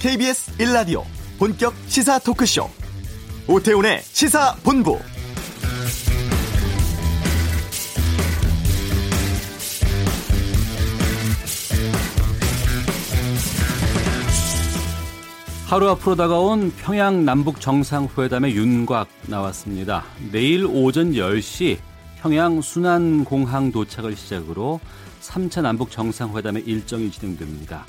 KBS 1라디오 본격 시사 토크쇼 오태훈의 시사본부 하루 앞으로 다가온 평양 남북 정상회담의 윤곽 나왔습니다. 내일 오전 10시 평양 순안공항 도착을 시작으로 3차 남북 정상회담의 일정이 진행됩니다.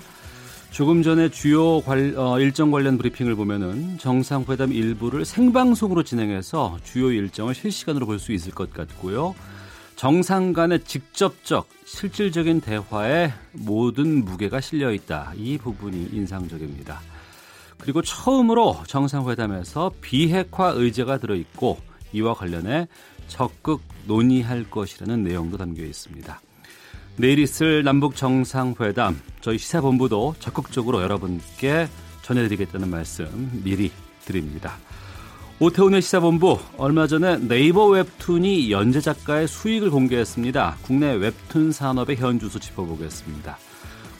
조금 전에 주요 관, 어, 일정 관련 브리핑을 보면은 정상회담 일부를 생방송으로 진행해서 주요 일정을 실시간으로 볼 수 있을 것 같고요. 정상 간의 직접적 실질적인 대화에 모든 무게가 실려 있다. 이 부분이 인상적입니다. 그리고 처음으로 정상회담에서 비핵화 의제가 들어 있고 이와 관련해 적극 논의할 것이라는 내용도 담겨 있습니다. 내일 있을 남북 정상회담 저희 시사본부도 적극적으로 여러분께 전해드리겠다는 말씀 미리 드립니다. 오태훈의 시사본부 얼마 전에 네이버 웹툰이 연재 작가의 수익을 공개했습니다. 국내 웹툰 산업의 현주소 짚어보겠습니다.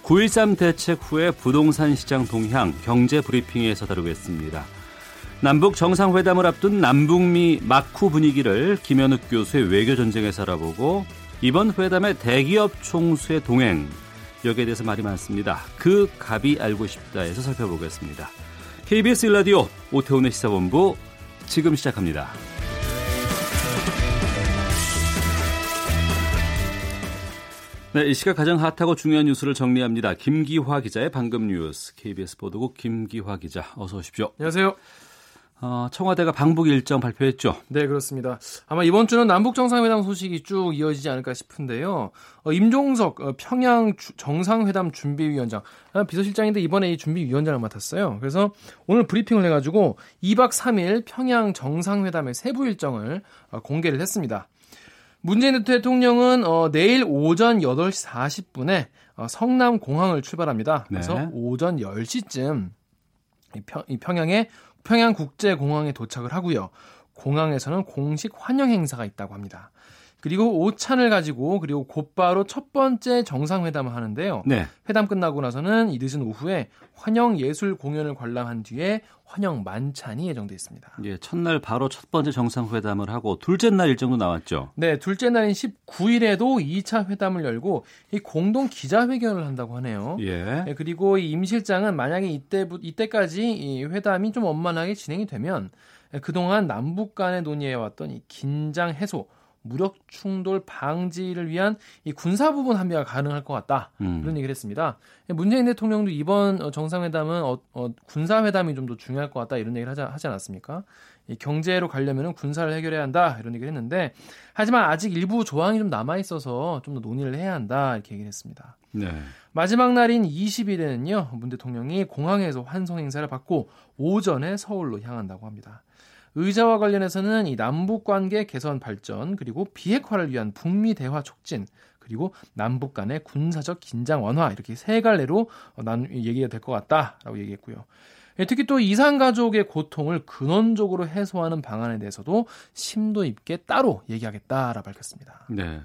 9.13 대책 후에 부동산 시장 동향 경제 브리핑에서 다루겠습니다. 남북 정상회담을 앞둔 남북미 마쿠 분위기를 김현욱 교수의 외교 전쟁에서 알아보고 이번 회담의 대기업 총수의 동행 여기에 대해서 말이 많습니다. 그 갑이 알고 싶다에서 살펴보겠습니다. KBS 일라디오 오태훈의 시사본부 지금 시작합니다. 네, 이 시각 가장 핫하고 중요한 뉴스를 정리합니다. 김기화 기자의 방금 뉴스. KBS 보도국 김기화 기자, 어서 오십시오. 안녕하세요. 어, 청와대가 방북 일정 발표했죠. 네, 그렇습니다. 아마 이번 주는 남북 정상회담 소식이 쭉 이어지지 않을까 싶은데요. 어, 임종석 어, 평양 주, 정상회담 준비위원장 아, 비서실장인데 이번에 이 준비위원장을 맡았어요. 그래서 오늘 브리핑을 해가지고 2박 3일 평양 정상회담의 세부 일정을 어, 공개를 했습니다. 문재인 대통령은 어, 내일 오전 8시 40분에 어, 성남 공항을 출발합니다. 그래서 네. 오전 10시쯤 이, 평, 이 평양에 평양국제공항에 도착을 하고요. 공항에서는 공식 환영 행사가 있다고 합니다. 그리고 오찬을 가지고 그리고 곧바로 첫 번째 정상회담을 하는데요. 네. 회담 끝나고 나서는 이 늦은 오후에 환영 예술 공연을 관람한 뒤에 환영 만찬이 예정돼 있습니다. 예, 첫날 바로 첫 번째 정상회담을 하고 둘째 날 일정도 나왔죠. 네, 둘째 날인 19일에도 2차 회담을 열고 이 공동 기자회견을 한다고 하네요. 예. 네, 그리고 이임 실장은 만약에 이때 이때까지 이 회담이 좀 원만하게 진행이 되면 그동안 남북 간의 논의해 왔던 이 긴장 해소 무력 충돌 방지를 위한 이 군사 부분 합의가 가능할 것 같다 음. 이런 얘기를 했습니다. 문재인 대통령도 이번 어, 정상회담은 어, 어, 군사 회담이 좀 더 중요할 것 같다 이런 얘기를 하지, 하지 않았습니까? 이 경제로 가려면 군사를 해결해야 한다 이런 얘기를 했는데 하지만 아직 일부 조항이 좀 남아 있어서 좀 더 논의를 해야 한다 이렇게 얘기를 했습니다. 네. 마지막 날인 20일에는요 문 대통령이 공항에서 환송 행사를 받고 오전에 서울로 향한다고 합니다. 의자와 관련해서는 이 남북 관계 개선 발전 그리고 비핵화를 위한 북미 대화 촉진 그리고 남북 간의 군사적 긴장 완화 이렇게 세 갈래로 난 얘기가 될 것 같다라고 얘기했고요. 예, 특히 또 이산 가족의 고통을 근원적으로 해소하는 방안에 대해서도 심도 있게 따로 얘기하겠다라 밝혔습니다. 네.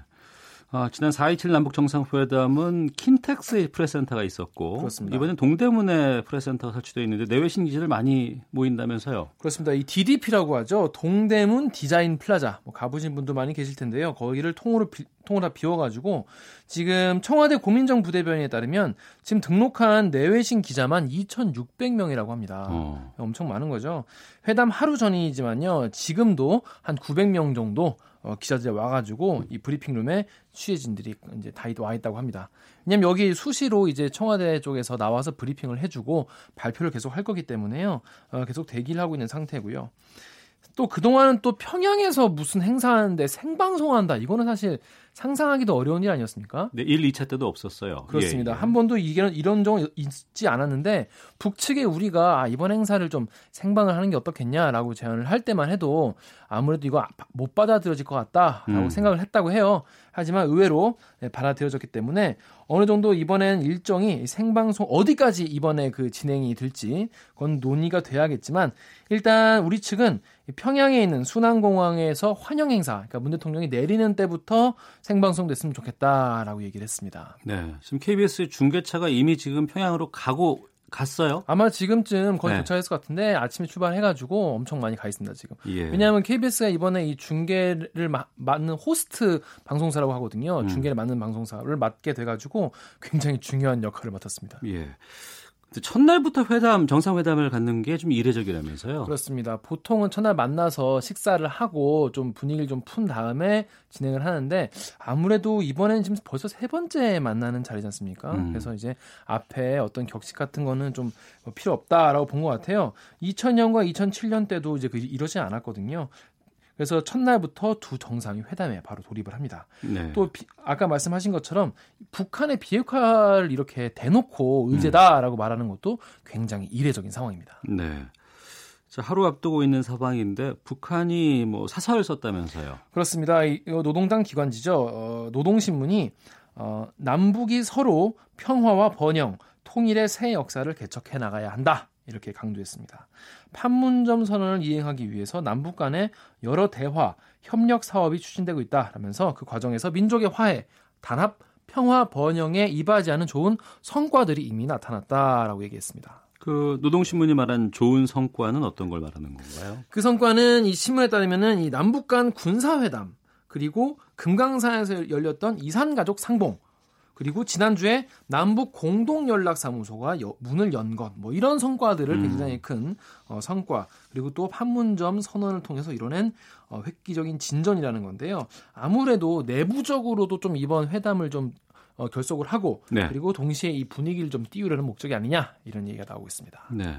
아, 지난 4.27 남북 정상회담은 킨텍스의 프레센터가 있었고 그렇습니다. 이번엔 동대문에 프레센터가 설치되어 있는데 내외 신 기자들 많이 모인다면서요? 그렇습니다. 이 DDP라고 하죠. 동대문 디자인 플라자. 뭐 가보신 분도 많이 계실 텐데요. 거기를 통으로 비, 다 비워가지고 지금 청와대 고민정 부대변인에 따르면 지금 등록한 내외신 기자만 2,600명이라고 합니다. 어. 엄청 많은 거죠. 회담 하루 전이지만요. 지금도 한 900명 정도 어, 기자들이 와가지고 이 브리핑룸에 취재진들이 이제 다 와 있다고 합니다. 왜냐면 여기 수시로 이제 청와대 쪽에서 나와서 브리핑을 해주고 발표를 계속 할 거기 때문에요. 어, 계속 대기를 하고 있는 상태고요. 또 그동안은 또 평양에서 무슨 행사하는데 생방송한다. 이거는 사실 상상하기도 어려운 일 아니었습니까? 네, 1, 2차 때도 없었어요. 그렇습니다. 예, 예. 한 번도 이런 이런 적 있지 않았는데 북측에 우리가 아, 이번 행사를 좀 생방을 하는 게 어떻겠냐라고 제안을 할 때만 해도 아무래도 이거 못 받아들여질 것 같다라고 음. 생각을 했다고 해요. 하지만 의외로 네, 받아들여졌기 때문에 어느 정도 이번엔 일정이 생방송 어디까지 이번에 그 진행이 될지 그건 논의가 돼야겠지만 일단 우리 측은 평양에 있는 순안공항에서 환영 행사, 그러니까 문 대통령이 내리는 때부터 생방송 됐으면 좋겠다라고 얘기를 했습니다. 네, 지금 KBS 중계차가 이미 지금 평양으로 가고 갔어요? 아마 지금쯤 거의 네. 도착했을 것 같은데 아침에 출발해가지고 엄청 많이 가 있습니다 지금. 예. 왜냐하면 KBS가 이번에 이 중계를 마, 맡는 호스트 방송사라고 하거든요. 음. 중계를 맡는 방송사를 맡게 돼가지고 굉장히 중요한 역할을 맡았습니다. 예. 첫날부터 회담 정상회담을 갖는 게 좀 이례적이라면서요? 그렇습니다. 보통은 첫날 만나서 식사를 하고 좀 분위기를 좀 푼 다음에 진행을 하는데 아무래도 이번에는 지금 벌써 세 번째 만나는 자리지 않습니까? 음. 그래서 이제 앞에 어떤 격식 같은 거는 좀 필요 없다라고 본 것 같아요. 2000년과 2007년 때도 이제 그 이러지 않았거든요. 그래서 첫날부터 두 정상이 회담에 바로 돌입을 합니다. 네. 또 비, 아까 말씀하신 것처럼 북한의 비핵화를 이렇게 대놓고 의제다라고 음. 말하는 것도 굉장히 이례적인 상황입니다. 네. 자, 하루 앞두고 있는 사방인데 북한이 뭐 사설을 썼다면서요? 그렇습니다. 이, 노동당 기관지죠. 어, 노동신문이 어, 남북이 서로 평화와 번영, 통일의 새 역사를 개척해 나가야 한다. 이렇게 강조했습니다. 판문점 선언을 이행하기 위해서 남북 간에 여러 대화, 협력 사업이 추진되고 있다라면서 그 과정에서 민족의 화해, 단합, 평화, 번영에 이바지하는 좋은 성과들이 이미 나타났다라고 얘기했습니다. 그 노동신문이 말한 좋은 성과는 어떤 걸 말하는 건가요? 그 성과는 이 신문에 따르면은 이 남북 간 군사회담 그리고 금강산에서 열렸던 이산가족 상봉 그리고 지난주에 남북 공동연락사무소가 문을 연 것, 뭐 이런 성과들을 음. 굉장히 큰 어, 성과, 그리고 또 판문점 선언을 통해서 이뤄낸 어, 획기적인 진전이라는 건데요. 아무래도 내부적으로도 좀 이번 회담을 좀 어, 결속을 하고 네. 그리고 동시에 이 분위기를 좀 띄우려는 목적이 아니냐 이런 얘기가 나오고 있습니다. 네.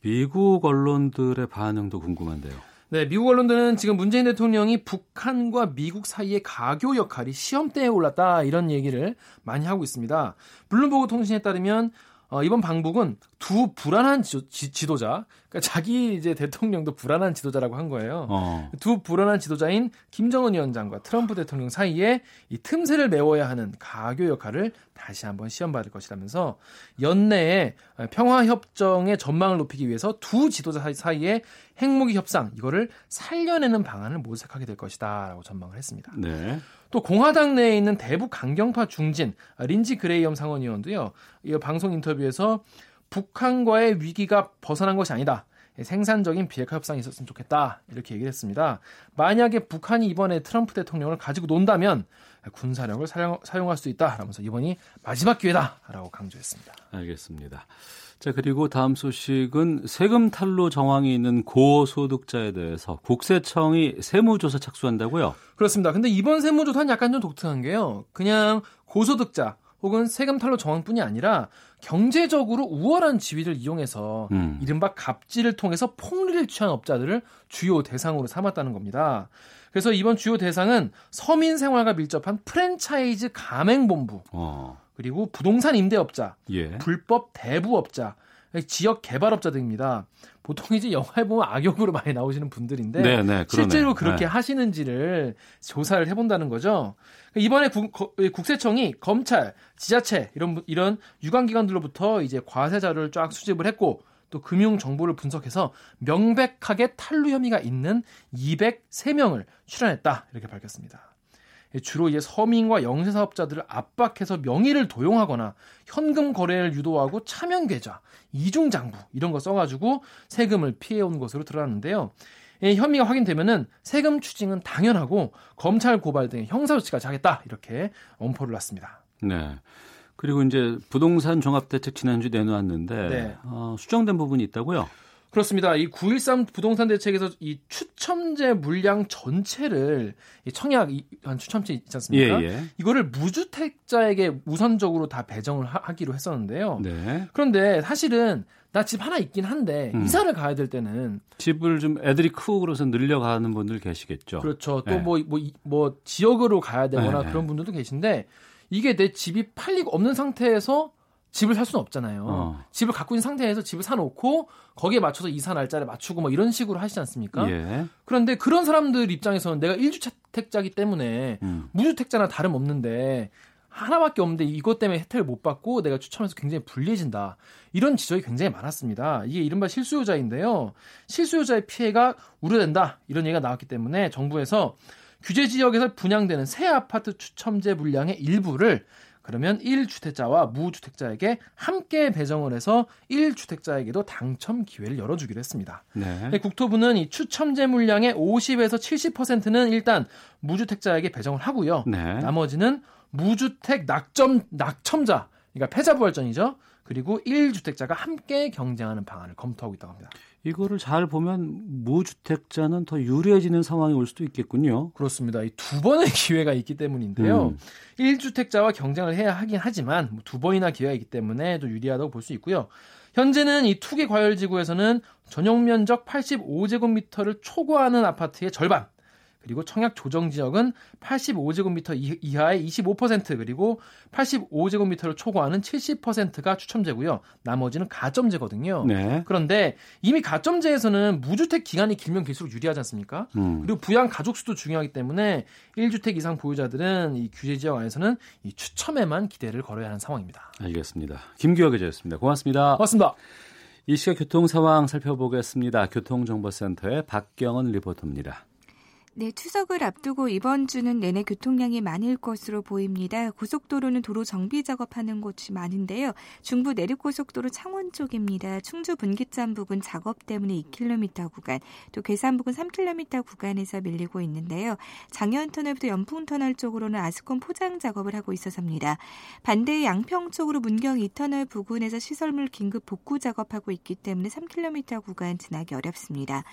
미국 언론들의 반응도 궁금한데요. 네, 미국 언론들은 지금 문재인 대통령이 북한과 미국 사이의 가교 역할이 시험대에 올랐다 이런 얘기를 많이 하고 있습니다. 블룸버그 통신에 따르면 어, 이번 방북은 두 불안한 지, 도자 그러니까 자기 이제 대통령도 불안한 지도자라고 한 거예요. 어. 두 불안한 지도자인 김정은 위원장과 트럼프 대통령 사이에 이 틈새를 메워야 하는 가교 역할을 다시 한번 시험받을 것이라면서 연내에 평화 협정의 전망을 높이기 위해서 두 지도자 사이에 핵무기 협상 이거를 살려내는 방안을 모색하게 될 것이다라고 전망을 했습니다. 네. 또 공화당 내에 있는 대북 강경파 중진 린지 그레이엄 상원의원도요. 이 방송 인터뷰에서 북한과의 위기가 벗어난 것이 아니다. 생산적인 비핵화 협상이 있었으면 좋겠다. 이렇게 얘기를 했습니다. 만약에 북한이 이번에 트럼프 대통령을 가지고 논다면 군사력을 사용, 사용 할 수 있다. 라면서 이번이 마지막 기회다. 라고 강조했습니다. 알겠습니다. 자, 그리고 다음 소식은 세금 탈루 정황이 있는 고소득자에 대해서 국세청이 세무조사 착수한다고요? 그렇습니다. 근데 이번 세무조사는 약간 좀 독특한 게요. 그냥 고소득자 혹은 세금 탈루 정황뿐이 아니라 경제적으로 우월한 지위를 이용해서 음. 이른바 갑질을 통해서 폭리를 취한 업자들을 주요 대상으로 삼았다는 겁니다. 그래서 이번 주요 대상은 서민 생활과 밀접한 프랜차이즈 가맹본부, 어. 그리고 부동산 임대업자, 예. 불법 대부업자, 지역 개발업자 등입니다. 보통 이제 영화에 보면 악역으로 많이 나오시는 분들인데 네네, 네, 실제로 그렇게 네. 하시는지를 조사를 해본다는 거죠. 이번에 국, 세청이 검찰, 지자체 이런 이런 유관기관들로부터 이제 과세 자료를 쫙 수집을 했고 또 금융 정보를 분석해서 명백하게 탈루 혐의가 있는 203명을 출연했다 이렇게 밝혔습니다. 주로 이제 서민과 영세 사업자들을 압박해서 명의를 도용하거나 현금 거래를 유도하고 차명 계좌, 이중 장부 이런 거 써가지고 세금을 피해온 것으로 드러났는데요. 혐의가 확인되면은 세금 추징은 당연하고 검찰 고발 등의 형사 조치까지 하겠다 이렇게 엄포를 놨습니다. 네. 그리고 이제 부동산 종합대책 지난주 내놓았는데 네. 어, 수정된 부분이 있다고요? 그렇습니다. 이 9.13 부동산 대책에서 이 추첨제 물량 전체를 이 청약 한 추첨제 있지 않습니까? 예, 예. 이거를 무주택자에게 우선적으로 다 배정을 하, 기로 했었는데요. 네. 그런데 사실은 나 집 하나 있긴 한데 음. 이사를 가야 될 때는 집을 좀 애들이 크고 그래서 늘려가는 분들 계시겠죠. 그렇죠. 또 뭐뭐 네. 뭐, 뭐, 뭐, 지역으로 가야 되거나 네, 그런 분들도 계신데 이게 내 집이 팔리고 없는 상태에서 집을 살 수는 없잖아요. 어. 집을 갖고 있는 상태에서 집을 사놓고 거기에 맞춰서 이사 날짜를 맞추고 뭐 이런 식으로 하시지 않습니까? 예. 그런데 그런 사람들 입장에서는 내가 1주택자기 때문에 음. 무주택자나 다름없는데 하나밖에 없는데 이것 때문에 혜택을 못 받고 내가 추첨해서 굉장히 불리해진다. 이런 지적이 굉장히 많았습니다. 이게 이른바 실수요자인데요. 실수요자의 피해가 우려된다. 이런 얘기가 나왔기 때문에 정부에서 규제 지역에서 분양되는 새 아파트 추첨제 물량의 일부를 그러면 1주택자와 무주택자에게 함께 배정을 해서 1주택자에게도 당첨 기회를 열어주기로 했습니다. 네. 네. 국토부는 이 추첨제 물량의 50에서 70%는 일단 무주택자에게 배정을 하고요. 네. 나머지는 무주택 낙점 낙첨자, 그러니까 패자부활전이죠. 그리고 1주택자가 함께 경쟁하는 방안을 검토하고 있다고 합니다. 이거를 잘 보면 무주택자는 더 유리해지는 상황이 올 수도 있겠군요. 그렇습니다. 이 두 번의 기회가 있기 때문인데요. 음. 1주택자와 경쟁을 해야 하긴 하지만 뭐두 번이나 기회가 있기 때문에 좀 유리하다고 볼 수 있고요. 현재는 이 투기 과열 지구에서는 전용 면적 85제곱미터를 초과하는 아파트의 절반, 그리고 청약 조정 지역은 85제곱미터 이하의 25% 그리고 85제곱미터를 초과하는 70%가 추첨제고요. 나머지는 가점제거든요. 네. 그런데 이미 가점제에서는 무주택 기간이 길면 길수록 유리하지 않습니까? 음. 그리고 부양 가족 수도 중요하기 때문에 1주택 이상 보유자들은 이 규제 지역 안에서는 이 추첨에만 기대를 걸어야 하는 상황입니다. 알겠습니다. 김규혁 기자였습니다. 고맙습니다. 고맙습니다. 이 시각 교통 상황 살펴보겠습니다. 교통정보센터의 박경은 리포터입니다. 네, 추석을 앞두고 이번 주는 내내 교통량이 많을 것으로 보입니다. 고속도로는 도로 정비 작업하는 곳이 많은데요. 중부 내륙고속도로 창원 쪽입니다. 충주 분기점 부근 작업 때문에 2km 구간, 또 괴산 부근 3km 구간에서 밀리고 있는데요. 장현 터널부터 연풍 터널 쪽으로는 아스콘 포장 작업을 하고 있어서입니다. 반대 양평 쪽으로 문경 2터널 부근에서 시설물 긴급 복구 작업하고 있기 때문에 3km 구간 지나기 어렵습니다.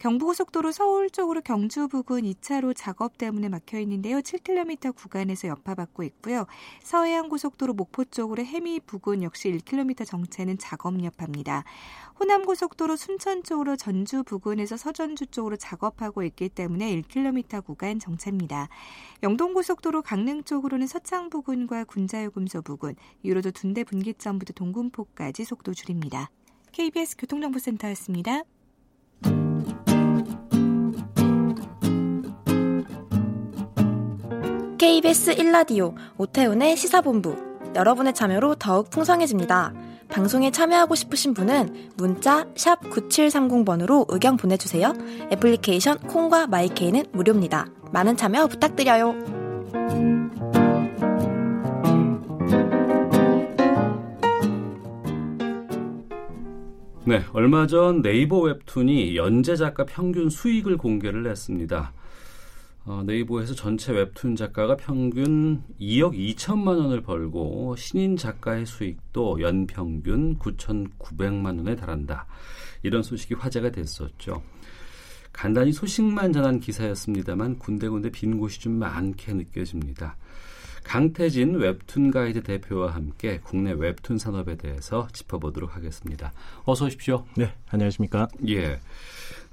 경부고속도로 서울 쪽으로 경주 부근 부근 2차로 작업 때문에 막혀 있는데요. 7km 구간에서 여파받고 있고요. 서해안 고속도로 목포 쪽으로 해미 부근 역시 1km 정체는 작업 여파입니다. 호남 고속도로 순천 쪽으로 전주 부근에서 서전주 쪽으로 작업하고 있기 때문에 1km 구간 정체입니다. 영동 고속도로 강릉 쪽으로는 서창 부근과 군자요금소 부근, 유로도 둔대 분기점부터 동군포까지 속도 줄입니다. KBS 교통정보센터였습니다. KBS 1라디오 오태훈의 시사본부 여러분의 참여로 더욱 풍성해집니다. 방송에 참여하고 싶으신 분은 문자 9730번으로 의견 보내주세요. 애플리케이션 콩과 마이케이는 무료입니다. 많은 참여 부탁드려요. 네, 얼마 전 네이버 웹툰이 연재 작가 평균 수익을 공개를 했습니다. 어, 네이버에서 전체 웹툰 작가가 평균 2억 2천만 원을 벌고 신인 작가의 수익도 연평균 9,900만 원에 달한다. 이런 소식이 화제가 됐었죠. 간단히 소식만 전한 기사였습니다만 군데군데 빈 곳이 좀 많게 느껴집니다. 강태진 웹툰 가이드 대표와 함께 국내 웹툰 산업에 대해서 짚어보도록 하겠습니다. 어서 오십시오. 네, 안녕하십니까? 예.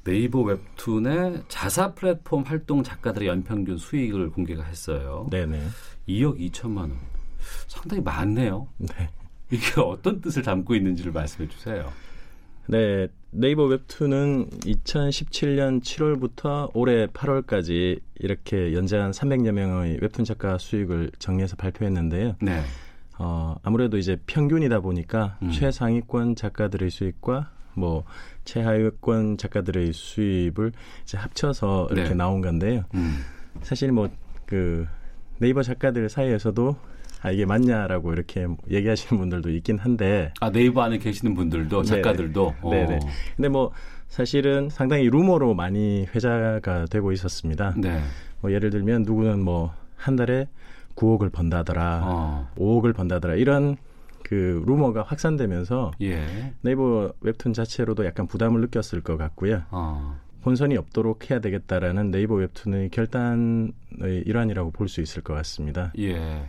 네이버 웹툰의 자사 플랫폼 활동 작가들의 연평균 수익을 공개가 했어요. 네네. 2억 2천만 원. 상당히 많네요. 네. 이게 어떤 뜻을 담고 있는지를 말씀해 주세요. 네, 네이버 웹툰은 2017년 7월부터 올해 8월까지 이렇게 연재한 300여 명의 웹툰 작가 수익을 정리해서 발표했는데요. 네. 어, 아무래도 이제 평균이다 보니까 음. 최상위권 작가들의 수익과 뭐 최하위권 작가들의 수입을 이제 합쳐서 이렇게 네. 나온 건데요. 음. 사실 뭐 그 네이버 작가들 사이에서도 아 이게 맞냐라고 이렇게 얘기하시는 분들도 있긴 한데 아 네이버 안에 계시는 분들도 작가들도 네네. 네네. 근데 뭐 사실은 상당히 루머로 많이 회자가 되고 있었습니다. 네. 뭐 예를 들면 누구는 뭐 한 달에 9억을 번다더라, 어. 5억을 번다더라 이런 그 루머가 확산되면서 예. 네이버 웹툰 자체로도 약간 부담을 느꼈을 것 같고요. 어. 혼선이 없도록 해야 되겠다라는 네이버 웹툰의 결단의 일환이라고 볼 수 있을 것 같습니다. 예.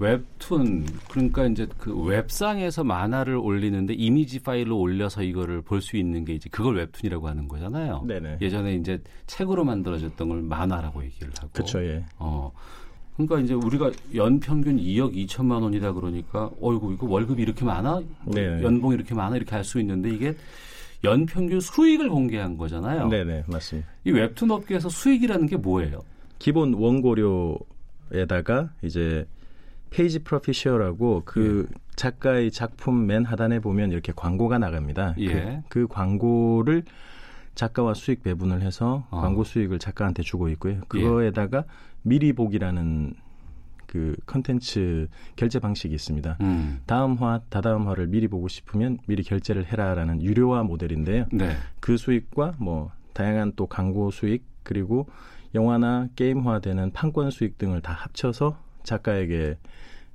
웹툰 그러니까 이제 그 웹상에서 만화를 올리는데 이미지 파일로 올려서 이거를 볼 수 있는 게 이제 그걸 웹툰이라고 하는 거잖아요. 네네. 예전에 이제 책으로 만들어졌던 걸 만화라고 얘기를 하고. 그렇죠. 예. 어. 그러니까 이제 우리가 연 평균 2억 2천만 원이다 그러니까 어이구 이거 월급이 이렇게 많아? 네. 연봉 이렇게 많아? 이렇게 할 수 있는데 이게 연 평균 수익을 공개한 거잖아요. 네, 네, 맞습니다. 이 웹툰 업계에서 수익이라는 게 뭐예요? 기본 원고료에다가 이제 페이지 프로피셔라고 그 예. 작가의 작품 맨 하단에 보면 이렇게 광고가 나갑니다. 그, 예. 그, 그 광고를 작가와 수익 배분을 해서 어. 광고 수익을 작가한테 주고 있고요. 그거에다가 예. 미리 보기라는 그 컨텐츠 결제 방식이 있습니다. 음. 다음 화, 다다음 화를 미리 보고 싶으면 미리 결제를 해라라는 유료화 모델인데요. 네. 그 수익과 뭐 다양한 또 광고 수익 그리고 영화나 게임화되는 판권 수익 등을 다 합쳐서 작가에게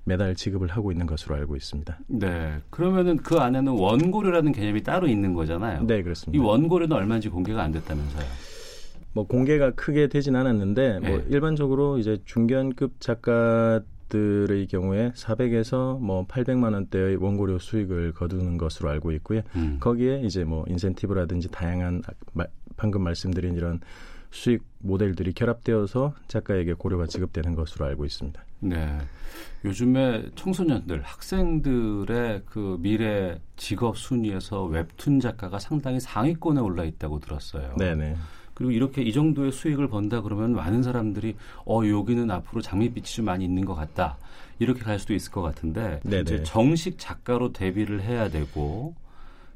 매달 지급을 하고 있는 것으로 알고 있습니다. 네. 그러면은 그 안에는 원고료라는 개념이 따로 있는 거잖아요. 네, 그렇습니다. 이 원고료는 얼마인지 공개가 안 됐다면서요? 뭐 공개가 크게 되진 않았는데 뭐 네. 뭐 일반적으로 이제 중견급 작가 들의 경우에 400에서 뭐 800만 원대의 원고료 수익을 거두는 것으로 알고 있고요. 음. 거기에 이제 뭐 인센티브라든지 다양한 방금 말씀드린 이런 수익 모델들이 결합되어서 작가에게 고려가 지급되는 것으로 알고 있습니다. 네. 요즘에 청소년들, 학생들의 그 미래 직업 순위에서 웹툰 작가가 상당히 상위권에 올라 있다고 들었어요. 네네. 그리고 이렇게 이 정도의 수익을 번다 그러면 많은 사람들이 어 여기는 앞으로 장밋빛이 좀 많이 있는 것 같다 이렇게 갈 수도 있을 것 같은데 네네. 이제 정식 작가로 데뷔를 해야 되고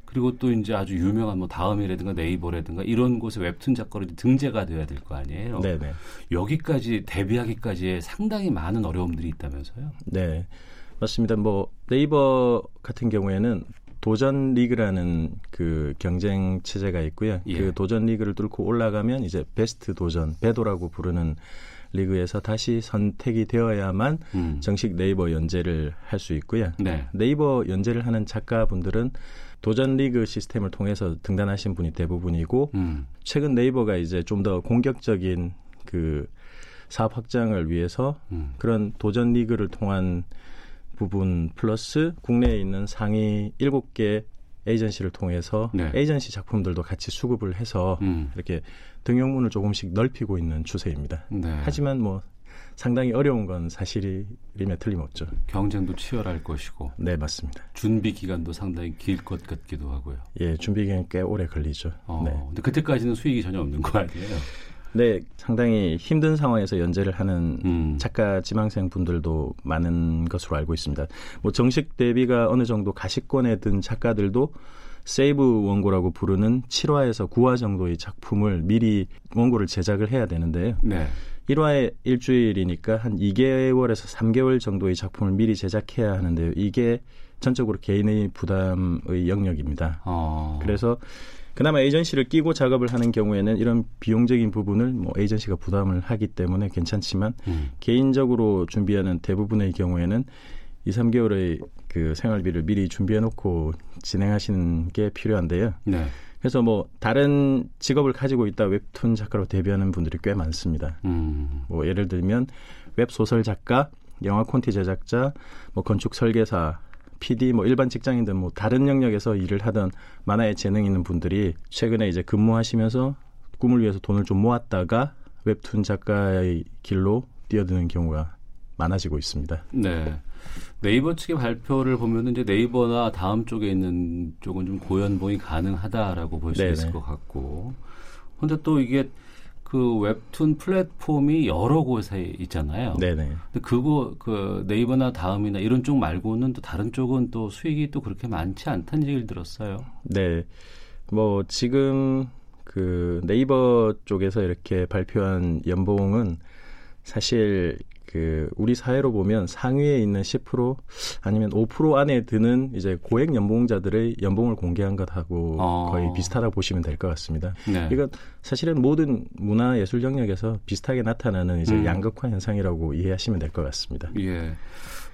그리고 또 이제 아주 유명한 뭐 다음이라든가 네이버라든가 이런 곳에 웹툰 작가로 등재가 돼야 될 거 아니에요. 네네. 여기까지 데뷔하기까지에 상당히 많은 어려움들이 있다면서요? 네. 맞습니다. 뭐 네이버 같은 경우에는 도전 리그라는 그 경쟁 체제가 있고요. 예. 그 도전 리그를 뚫고 올라가면 이제 베스트 도전, 베도라고 부르는 리그에서 다시 선택이 되어야만 음. 정식 네이버 연재를 할 수 있고요. 네. 네이버 연재를 하는 작가분들은 도전 리그 시스템을 통해서 등단하신 분이 대부분이고 음. 최근 네이버가 이제 좀 더 공격적인 그 사업 확장을 위해서 음. 그런 도전 리그를 통한 부분 플러스 국내에 있는 상위 7개 에이전시를 통해서 네. 에이전시 작품들도 같이 수급을 해서 음. 이렇게 등용문을 조금씩 넓히고 있는 추세입니다. 네. 하지만 뭐 상당히 어려운 건 사실이며 틀림없죠. 경쟁도 치열할 것이고. 네, 맞습니다. 준비 기간도 상당히 길 것 같기도 하고요. 예, 준비 기간 꽤 오래 걸리죠. 어, 네. 근데 그때까지는 수익이 전혀 없는 거 아니에요? 네, 상당히 힘든 상황에서 연재를 하는 음. 작가 지망생 분들도 많은 것으로 알고 있습니다. 뭐 정식 데뷔가 어느 정도 가시권에 든 작가들도 세이브 원고라고 부르는 7화에서 9화 정도의 작품을 미리 원고를 제작을 해야 되는데요. 네. 1화에 일주일이니까 한 2개월에서 3개월 정도의 작품을 미리 제작해야 하는데요. 이게 전적으로 개인의 부담의 영역입니다. 어. 그래서 그나마 에이전시를 끼고 작업을 하는 경우에는 이런 비용적인 부분을 뭐 에이전시가 부담을 하기 때문에 괜찮지만 음. 개인적으로 준비하는 대부분의 경우에는 2, 3개월의 그 생활비를 미리 준비해 놓고 진행하시는 게 필요한데요. 네. 그래서 뭐 다른 직업을 가지고 있다 웹툰 작가로 데뷔하는 분들이 꽤 많습니다. 음. 뭐 예를 들면 웹 소설 작가, 영화 콘티 제작자, 뭐 건축 설계사, PD 뭐 일반 직장인들 뭐 다른 영역에서 일을 하던 만화에 재능 있는 분들이 최근에 이제 근무하시면서 꿈을 위해서 돈을 좀 모았다가 웹툰 작가의 길로 뛰어드는 경우가 많아지고 있습니다. 네. 네이버 측의 발표를 보면은 이제 네이버나 다음 쪽에 있는 쪽은 좀 고연봉이 가능하다라고 볼 수 있을 것 같고. 근데 또 이게 그 웹툰 플랫폼이 여러 곳에 있잖아요. 네네. 근데 그거 그 네이버나 다음이나 이런 쪽 말고는 또 다른 쪽은 또 수익이 또 그렇게 많지 않다는 얘기를 들었어요. 네. 뭐 지금 그 네이버 쪽에서 이렇게 발표한 연봉은 사실 그 우리 사회로 보면 상위에 있는 10% 아니면 5% 안에 드는 이제 고액 연봉자들의 연봉을 공개한 것하고 어. 거의 비슷하다고 보시면 될 것 같습니다. 네. 이건 사실은 모든 문화 예술 영역에서 비슷하게 나타나는 이제 음. 양극화 현상이라고 이해하시면 될 것 같습니다. 예.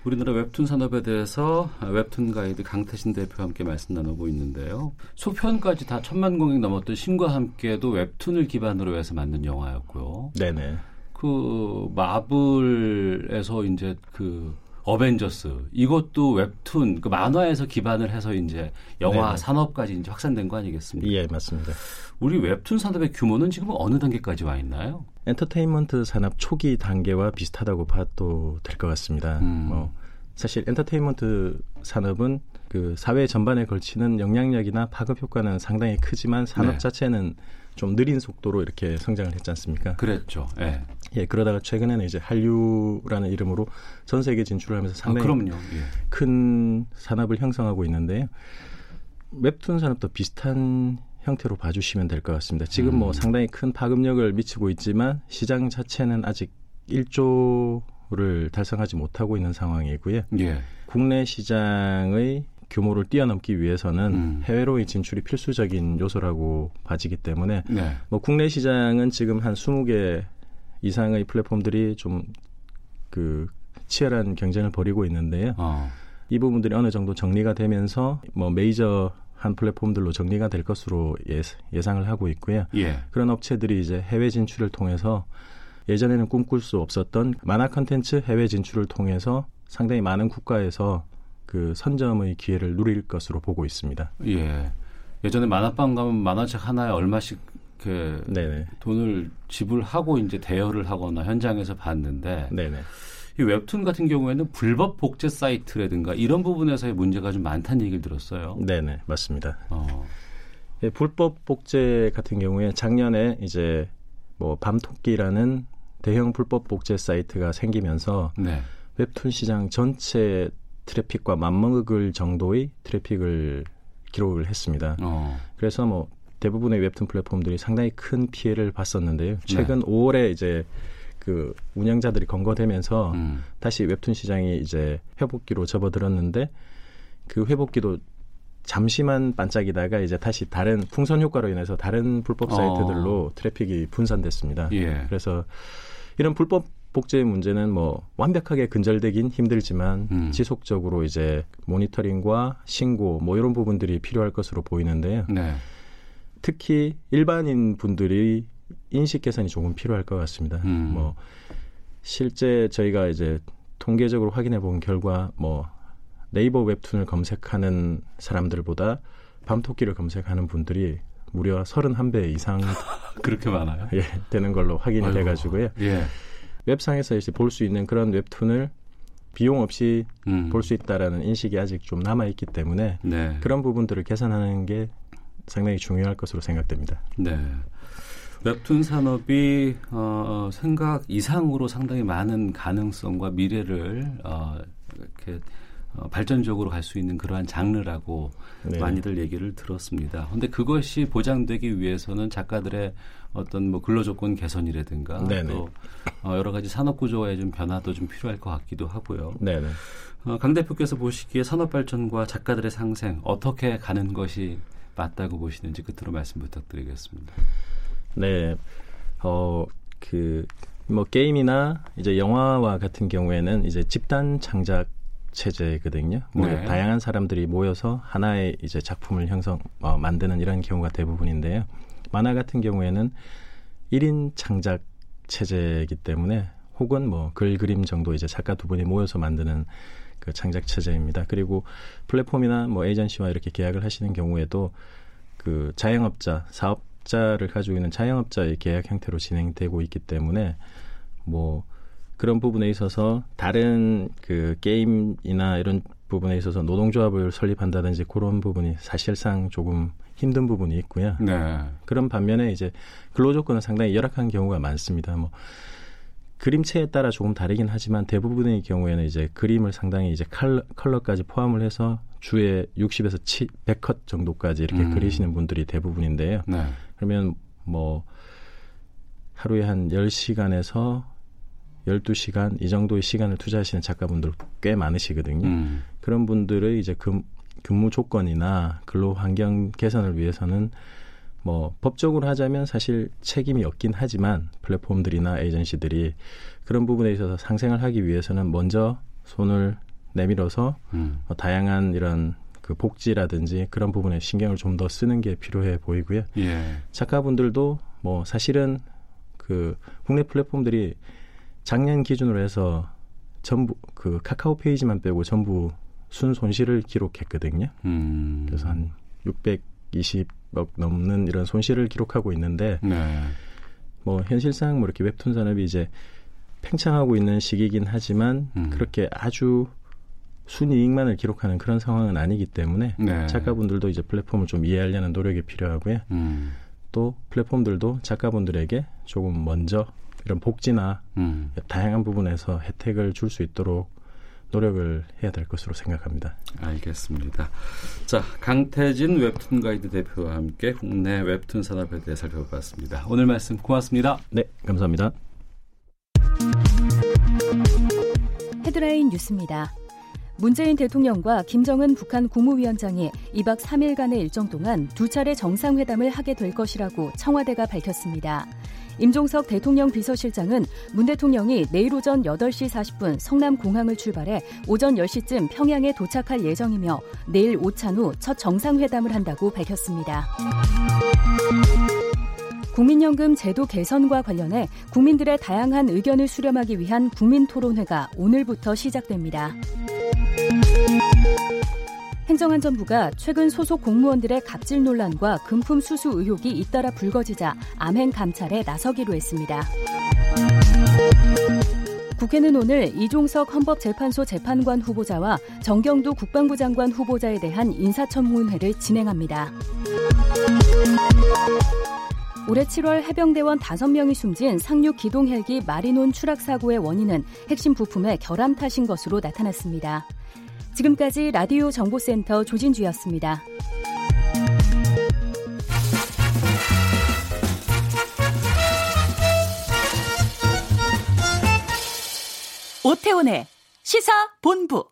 우리나라 웹툰 산업에 대해서 웹툰 가이드 강태신 대표와 함께 말씀 나누고 있는데요. 소편까지 다 천만 공익 넘었던 신과 함께도 웹툰을 기반으로 해서 만든 영화였고요. 네네. 그 마블에서 이제 그 어벤져스 이것도 웹툰 그 만화에서 기반을 해서 이제 영화 네 산업까지 이제 확산된 거 아니겠습니까? 예, 맞습니다. 우리 웹툰 산업의 규모는 지금 어느 단계까지 와 있나요? 엔터테인먼트 산업 초기 단계와 비슷하다고 봐도 될 것 같습니다. 음. 뭐 사실 엔터테인먼트 산업은 그 사회 전반에 걸치는 영향력이나 파급 효과는 상당히 크지만 산업 네. 자체는 좀 느린 속도로 이렇게 성장을 했지 않습니까? 그랬죠. 예. 예, 그러다가 최근에는 이제 한류라는 이름으로 전 세계 진출을 하면서 상당히 아, 예. 큰 산업을 형성하고 있는데요. 웹툰 산업도 비슷한 형태로 봐주시면 될 것 같습니다. 지금 뭐 음. 뭐 상당히 큰 파급력을 미치고 있지만 시장 자체는 아직 1조 규모를 달성하지 못하고 있는 상황이고요. 예. 국내 시장의 규모를 뛰어넘기 위해서는 음. 해외로의 진출이 필수적인 요소라고 봐지기 때문에 네. 뭐 국내 시장은 지금 한 20개 이상의 플랫폼들이 좀 그 치열한 경쟁을 벌이고 있는데요. 어. 이 부분들이 어느 정도 정리가 되면서 뭐 메이저 한 플랫폼들로 정리가 될 것으로 예, 상을 하고 있고요. 예. 그런 업체들이 이제 해외 진출을 통해서 예전에는 꿈꿀 수 없었던 만화 컨텐츠 해외 진출을 통해서 상당히 많은 국가에서 그 선점의 기회를 누릴 것으로 보고 있습니다. 예. 예전에 만화방 가면 만화책 하나에 얼마씩 그 네네. 돈을 지불하고 이제 대여를 하거나 현장에서 봤는데 네네. 이 웹툰 같은 경우에는 불법 복제 사이트라든가 이런 부분에서의 문제가 좀 많다는 얘기를 들었어요. 네네 맞습니다. 어. 예, 불법 복제 같은 경우에 작년에 이제 뭐 밤토끼라는 대형 불법 복제 사이트가 생기면서 네. 웹툰 시장 전체 트래픽과 맞먹을 정도의 트래픽을 기록을 했습니다. 어. 그래서 뭐 대부분의 웹툰 플랫폼들이 상당히 큰 피해를 봤었는데요. 최근 네. 5월에 이제 그 운영자들이 검거되면서 음. 다시 웹툰 시장이 이제 회복기로 접어들었는데 그 회복기도 잠시만 반짝이다가 이제 다시 다른 풍선 효과로 인해서 다른 불법 어. 사이트들로 어. 트래픽이 분산됐습니다. 예. 그래서 이런 불법 복제의 문제는 뭐 완벽하게 근절되긴 힘들지만 음. 지속적으로 이제 모니터링과 신고 뭐 이런 부분들이 필요할 것으로 보이는데요. 네. 특히 일반인 분들이 인식 개선이 조금 필요할 것 같습니다. 음. 뭐 실제 저희가 이제 통계적으로 확인해 본 결과 뭐 네이버 웹툰을 검색하는 사람들보다 밤토끼를 검색하는 분들이 무려 31배 이상 그렇게 많아요? 예, 되는 걸로 확인이 돼 가지고요. 예. 웹상에서 이제 볼 수 있는 그런 웹툰을 비용 없이 음. 볼수 있다라는 인식이 아직 좀 남아 있기 때문에 네. 그런 부분들을 개선하는 게 상당히 중요할 것으로 생각됩니다. 네. 웹툰 산업이 어, 생각 이상으로 상당히 많은 가능성과 미래를 어, 이렇게 어, 발전적으로 갈 수 있는 그러한 장르라고 네. 많이들 얘기를 들었습니다. 근데 그것이 보장되기 위해서는 작가들의 어떤 뭐 근로조건 개선이라든가 네네. 또 어, 여러 가지 산업 구조와의 좀 변화도 좀 필요할 것 같기도 하고요. 네네. 어, 강 대표께서 보시기에 산업 발전과 작가들의 상생 어떻게 가는 것이 맞다고 보시는지 끝으로 말씀 부탁드리겠습니다. 네, 어, 그, 뭐, 게임이나 이제 영화와 같은 경우에는 이제 집단 창작 체제거든요. 뭐 네. 다양한 사람들이 모여서 하나의 이제 작품을 형성 어, 만드는 이런 경우가 대부분인데요. 만화 같은 경우에는 1인 창작 체제이기 때문에 혹은 뭐 글 그림 정도 이제 작가 두 분이 모여서 만드는 그 창작 체제입니다. 그리고 플랫폼이나 뭐 에이전시와 이렇게 계약을 하시는 경우에도 그 자영업자, 사업자를 가지고 있는 자영업자의 계약 형태로 진행되고 있기 때문에 뭐 그런 부분에 있어서 다른 그 게임이나 이런 부분에 있어서 노동조합을 설립한다든지 그런 부분이 사실상 조금 힘든 부분이 있고요. 네. 그런 반면에 이제 근로 조건은 상당히 열악한 경우가 많습니다. 뭐 그림체에 따라 조금 다르긴 하지만 대부분의 경우에는 이제 그림을 상당히 이제 컬러, 컬러까지 포함을 해서 주에 60에서 7, 100컷 정도까지 이렇게 음. 그리시는 분들이 대부분인데요. 네. 그러면 뭐 하루에 한 10시간에서 12시간 이 정도의 시간을 투자하시는 작가분들 꽤 많으시거든요. 음. 그런 분들의 이제 금, 근무 조건이나 근로 환경 개선을 위해서는 뭐 법적으로 하자면 사실 책임이 없긴 하지만 플랫폼들이나 에이전시들이 그런 부분에 있어서 상생을 하기 위해서는 먼저 손을 내밀어서 음. 뭐 다양한 이런 그 복지라든지 그런 부분에 신경을 좀 더 쓰는 게 필요해 보이고요. 예. 작가분들도 뭐 사실은 그 국내 플랫폼들이 작년 기준으로 해서 전부 그 카카오 페이지만 빼고 전부 순 손실을 기록했거든요. 음. 그래서 한 620억 넘는 이런 손실을 기록하고 있는데 네. 뭐 현실상 뭐 이렇게 웹툰 산업이 이제 팽창하고 있는 시기이긴 하지만 음. 그렇게 아주 순이익만을 기록하는 그런 상황은 아니기 때문에 네. 작가분들도 이제 플랫폼을 좀 이해하려는 노력이 필요하고요. 음. 또 플랫폼들도 작가분들에게 조금 먼저 이런 복지나 음. 다양한 부분에서 혜택을 줄 수 있도록 노력을 해야 될 것으로 생각합니다. 알겠습니다. 자, 강태진 웹툰 가이드 대표와 함께 국내 웹툰 산업에 대해 살펴봤습니다. 오늘 말씀 고맙습니다. 네, 감사합니다. 헤드라인 뉴스입니다. 문재인 대통령과 김정은 북한 국무위원장이 2박 3일간의 일정 동안 두 차례 정상회담을 하게 될 것이라고 청와대가 밝혔습니다. 임종석 대통령 비서실장은 문 대통령이 내일 오전 8시 40분 성남 공항을 출발해 오전 10시쯤 평양에 도착할 예정이며 내일 오찬 후 첫 정상회담을 한다고 밝혔습니다. 국민연금 제도 개선과 관련해 국민들의 다양한 의견을 수렴하기 위한 국민토론회가 오늘부터 시작됩니다. 행정안전부가 최근 소속 공무원들의 갑질 논란과 금품 수수 의혹이 잇따라 불거지자 암행 감찰에 나서기로 했습니다. 국회는 오늘 이종석 헌법재판소 재판관 후보자와 정경두 국방부 장관 후보자에 대한 인사청문회를 진행합니다. 올해 7월 해병대원 5명이 숨진 상륙 기동 헬기 마리논 추락 사고의 원인은 핵심 부품의 결함 탓인 것으로 나타났습니다. 지금까지 라디오 정보센터 조진주였습니다. 오태훈의 시사본부.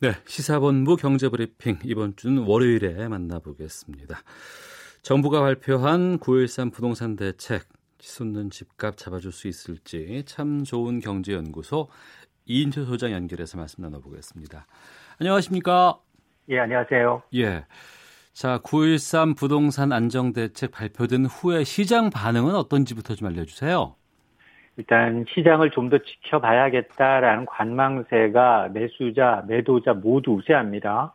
네, 시사본부 경제브리핑 이번 주는 월요일에 만나보겠습니다. 정부가 발표한 9.13 부동산 대책 치솟는 집값 잡아줄 수 있을지 참 좋은 경제연구소 이인철 소장 연결해서 말씀 나눠보겠습니다. 안녕하십니까? 예, 안녕하세요. 예. 자, 9.13 부동산 안정대책 발표된 후에 시장 반응은 어떤지부터 좀 알려주세요. 일단 시장을 좀 더 지켜봐야겠다라는 관망세가 매수자, 매도자 모두 우세합니다.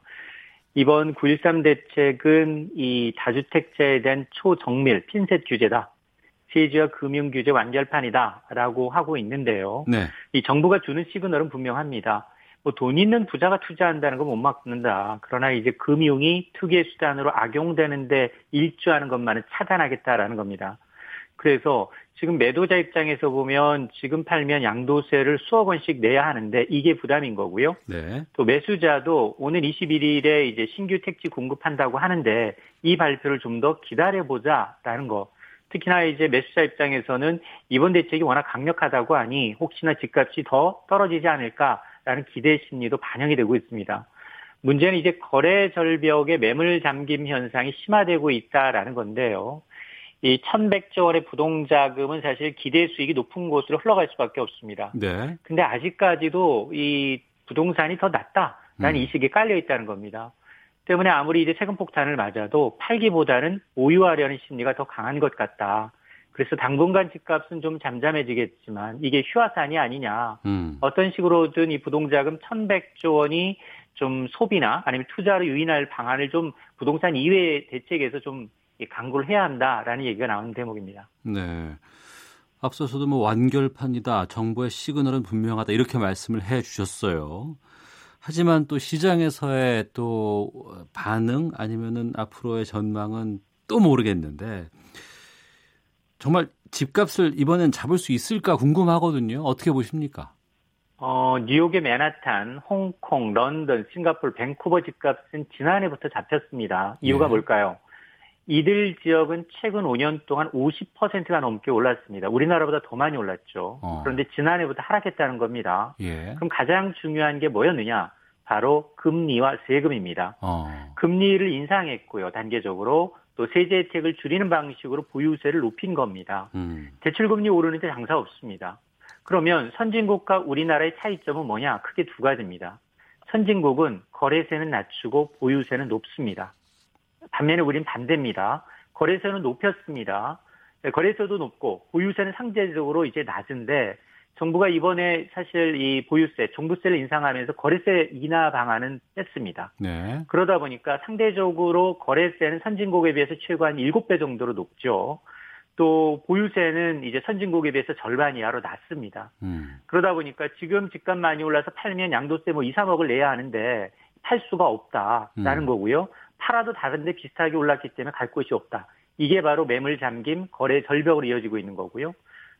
이번 9.13 대책은 이 다주택자에 대한 초정밀 핀셋 규제다. 세제와 금융 규제 완결판이다라고 하고 있는데요. 네. 이 정부가 주는 시그널은 분명합니다. 뭐 돈 있는 부자가 투자한다는 건 못 막는다. 그러나 이제 금융이 투기의 수단으로 악용되는데 일조하는 것만은 차단하겠다라는 겁니다. 그래서 지금 매도자 입장에서 보면 지금 팔면 양도세를 수억 원씩 내야 하는데 이게 부담인 거고요. 네. 또 매수자도 오늘 21일에 이제 신규 택지 공급한다고 하는데 이 발표를 좀 더 기다려보자라는 거. 특히나 이제 매수자 입장에서는 이번 대책이 워낙 강력하다고 하니 혹시나 집값이 더 떨어지지 않을까 라는 기대 심리도 반영이 되고 있습니다. 문제는 이제 거래 절벽의 매물 잠김 현상이 심화되고 있다라는 건데요. 이 1100조 원의 부동 자금은 사실 기대 수익이 높은 곳으로 흘러갈 수밖에 없습니다. 네. 근데 아직까지도 이 부동산이 더 낫다라는 음. 이식이 깔려 있다는 겁니다. 때문에 아무리 이제 세금 폭탄을 맞아도 팔기보다는 보유하려는 심리가 더 강한 것 같다. 그래서 당분간 집값은 좀 잠잠해지겠지만 이게 휴화산이 아니냐. 음. 어떤 식으로든 이 부동자금 1100조 원이 좀 소비나 아니면 투자로 유인할 방안을 좀 부동산 이외의 대책에서 좀 강구를 해야 한다라는 얘기가 나오는 대목입니다. 네. 앞서서도 뭐 완결판이다. 정부의 시그널은 분명하다. 이렇게 말씀을 해 주셨어요. 하지만 또 시장에서의 또 반응 아니면은 앞으로의 전망은 또 모르겠는데 정말 집값을 이번엔 잡을 수 있을까 궁금하거든요. 어떻게 보십니까? 어, 뉴욕의 맨하탄, 홍콩, 런던, 싱가폴, 밴쿠버 집값은 지난해부터 잡혔습니다. 이유가 네. 뭘까요? 이들 지역은 최근 5년 동안 50%가 넘게 올랐습니다. 우리나라보다 더 많이 올랐죠. 어. 그런데 지난해부터 하락했다는 겁니다. 예. 그럼 가장 중요한 게 뭐였느냐? 바로 금리와 세금입니다. 어. 금리를 인상했고요. 단계적으로 또 세제 혜택을 줄이는 방식으로 보유세를 높인 겁니다. 음. 대출금리 오르는데 장사 없습니다. 그러면 선진국과 우리나라의 차이점은 뭐냐? 크게 두 가지입니다. 선진국은 거래세는 낮추고 보유세는 높습니다. 반면에 우린 반대입니다. 거래세는 높였습니다. 거래세도 높고 보유세는 상대적으로 이제 낮은데 정부가 이번에 사실 이 보유세, 종부세를 인상하면서 거래세 인하 방안은 뺐습니다. 네. 그러다 보니까 상대적으로 거래세는 선진국에 비해서 최고 한 7배 정도로 높죠. 또 보유세는 이제 선진국에 비해서 절반 이하로 낮습니다. 음. 그러다 보니까 지금 집값 많이 올라서 팔면 양도세 뭐 2, 3억을 내야 하는데 팔 수가 없다라는 음. 거고요. 팔아도 다른데 비슷하게 올랐기 때문에 갈 곳이 없다. 이게 바로 매물 잠김, 거래 절벽으로 이어지고 있는 거고요.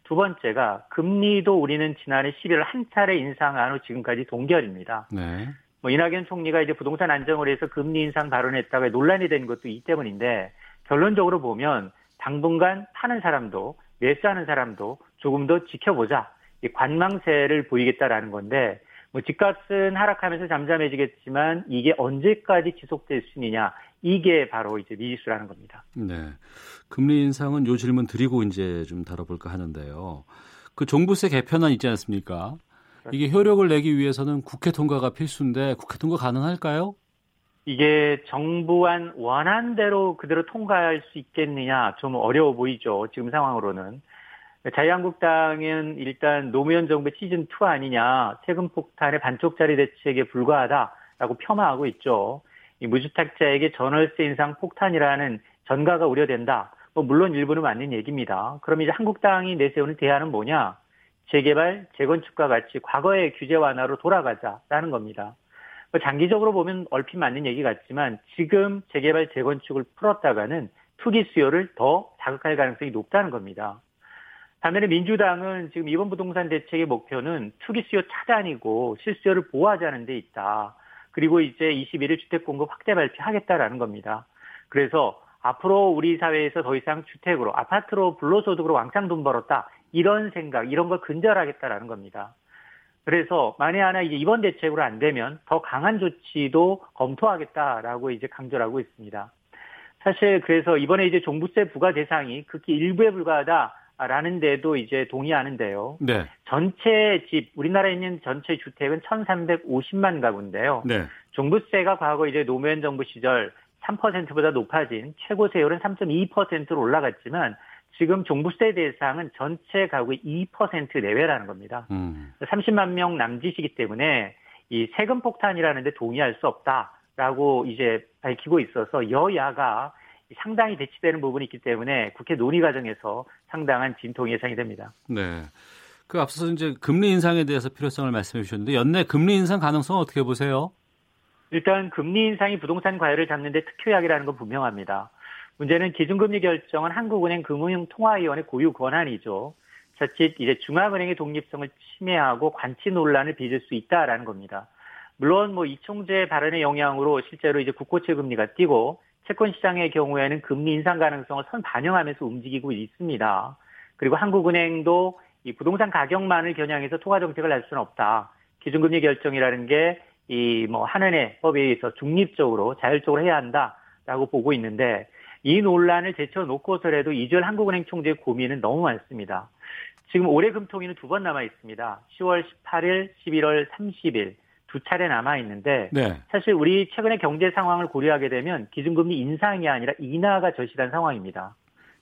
두 번째가 금리도 우리는 지난해 11월 한 차례 인상한 후 지금까지 동결입니다. 네. 뭐 이낙연 총리가 이제 부동산 안정을 위해서 금리 인상 발언했다가 논란이 된 것도 이 때문인데 결론적으로 보면 당분간 파는 사람도 매수하는 사람도 조금 더 지켜보자. 이 관망세를 보이겠다라는 건데 뭐 집값은 하락하면서 잠잠해지겠지만 이게 언제까지 지속될 수 있느냐 이게 바로 이제 미지수라는 겁니다. 네. 금리 인상은 요 질문 드리고 이제 좀 다뤄볼까 하는데요. 그 종부세 개편안 있지 않습니까? 이게 효력을 내기 위해서는 국회 통과가 필수인데 국회 통과 가능할까요? 이게 정부안 원안대로 그대로 통과할 수 있겠느냐 좀 어려워 보이죠. 지금 상황으로는. 자유한국당은 일단 노무현 정부 시즌 2 아니냐 세금 폭탄의 반쪽짜리 대책에 불과하다라고 폄하하고 있죠. 이 무주택자에게 전월세 인상 폭탄이라는 전가가 우려된다. 뭐 물론 일부는 맞는 얘기입니다. 그럼 이제 한국당이 내세우는 대안은 뭐냐? 재개발, 재건축과 같이 과거의 규제 완화로 돌아가자라는 겁니다. 뭐 장기적으로 보면 얼핏 맞는 얘기 같지만 지금 재개발, 재건축을 풀었다가는 투기 수요를 더 자극할 가능성이 높다는 겁니다. 반면에 민주당은 지금 이번 부동산 대책의 목표는 투기 수요 차단이고 실수요를 보호하자는 데 있다. 그리고 이제 21일 주택 공급 확대 발표하겠다라는 겁니다. 그래서 앞으로 우리 사회에서 더 이상 주택으로 아파트로 불로소득으로 왕창 돈 벌었다 이런 생각 이런 걸 근절하겠다라는 겁니다. 그래서 만에 하나 이제 이번 대책으로 안 되면 더 강한 조치도 검토하겠다라고 이제 강조를 하고 있습니다. 사실 그래서 이번에 이제 종부세 부과 대상이 극히 일부에 불과하다. 라는 데도 이제 동의하는데요. 네. 전체 집, 우리나라에 있는 전체 주택은 1,350만 가구인데요. 네. 종부세가 과거 이제 노무현 정부 시절 3%보다 높아진 최고 세율은 3.2%로 올라갔지만 지금 종부세 대상은 전체 가구의 2% 내외라는 겁니다. 음. 30만 명 남짓이기 때문에 이 세금 폭탄이라는 데 동의할 수 없다라고 이제 밝히고 있어서 여야가 상당히 대치되는 부분이 있기 때문에 국회 논의 과정에서 상당한 진통이 예상이 됩니다. 네. 그 앞서서 이제 금리 인상에 대해서 필요성을 말씀해 주셨는데 연내 금리 인상 가능성 어떻게 보세요? 일단 금리 인상이 부동산 과열을 잡는데 특효약이라는 건 분명합니다. 문제는 기준금리 결정은 한국은행 금융통화위원회 고유 권한이죠. 자칫 이제 중앙은행의 독립성을 침해하고 관치 논란을 빚을 수 있다라는 겁니다. 물론 뭐 이총재 발언의 영향으로 실제로 이제 국고채 금리가 뛰고 채권 시장의 경우에는 금리 인상 가능성을 선 반영하면서 움직이고 있습니다. 그리고 한국은행도 이 부동산 가격만을 겨냥해서 통화 정책을 할 수는 없다. 기준금리 결정이라는 게 이 뭐 한은의 법에 의해서 중립적으로 자율적으로 해야 한다라고 보고 있는데 이 논란을 제쳐놓고서라도 이주열 한국은행 총재의 고민은 너무 많습니다. 지금 올해 금통위는 두 번 남아 있습니다. 10월 18일, 11월 30일 두 차례 남아 있는데 네. 사실 우리 최근의 경제 상황을 고려하게 되면 기준금리 인상이 아니라 인하가 절실한 상황입니다.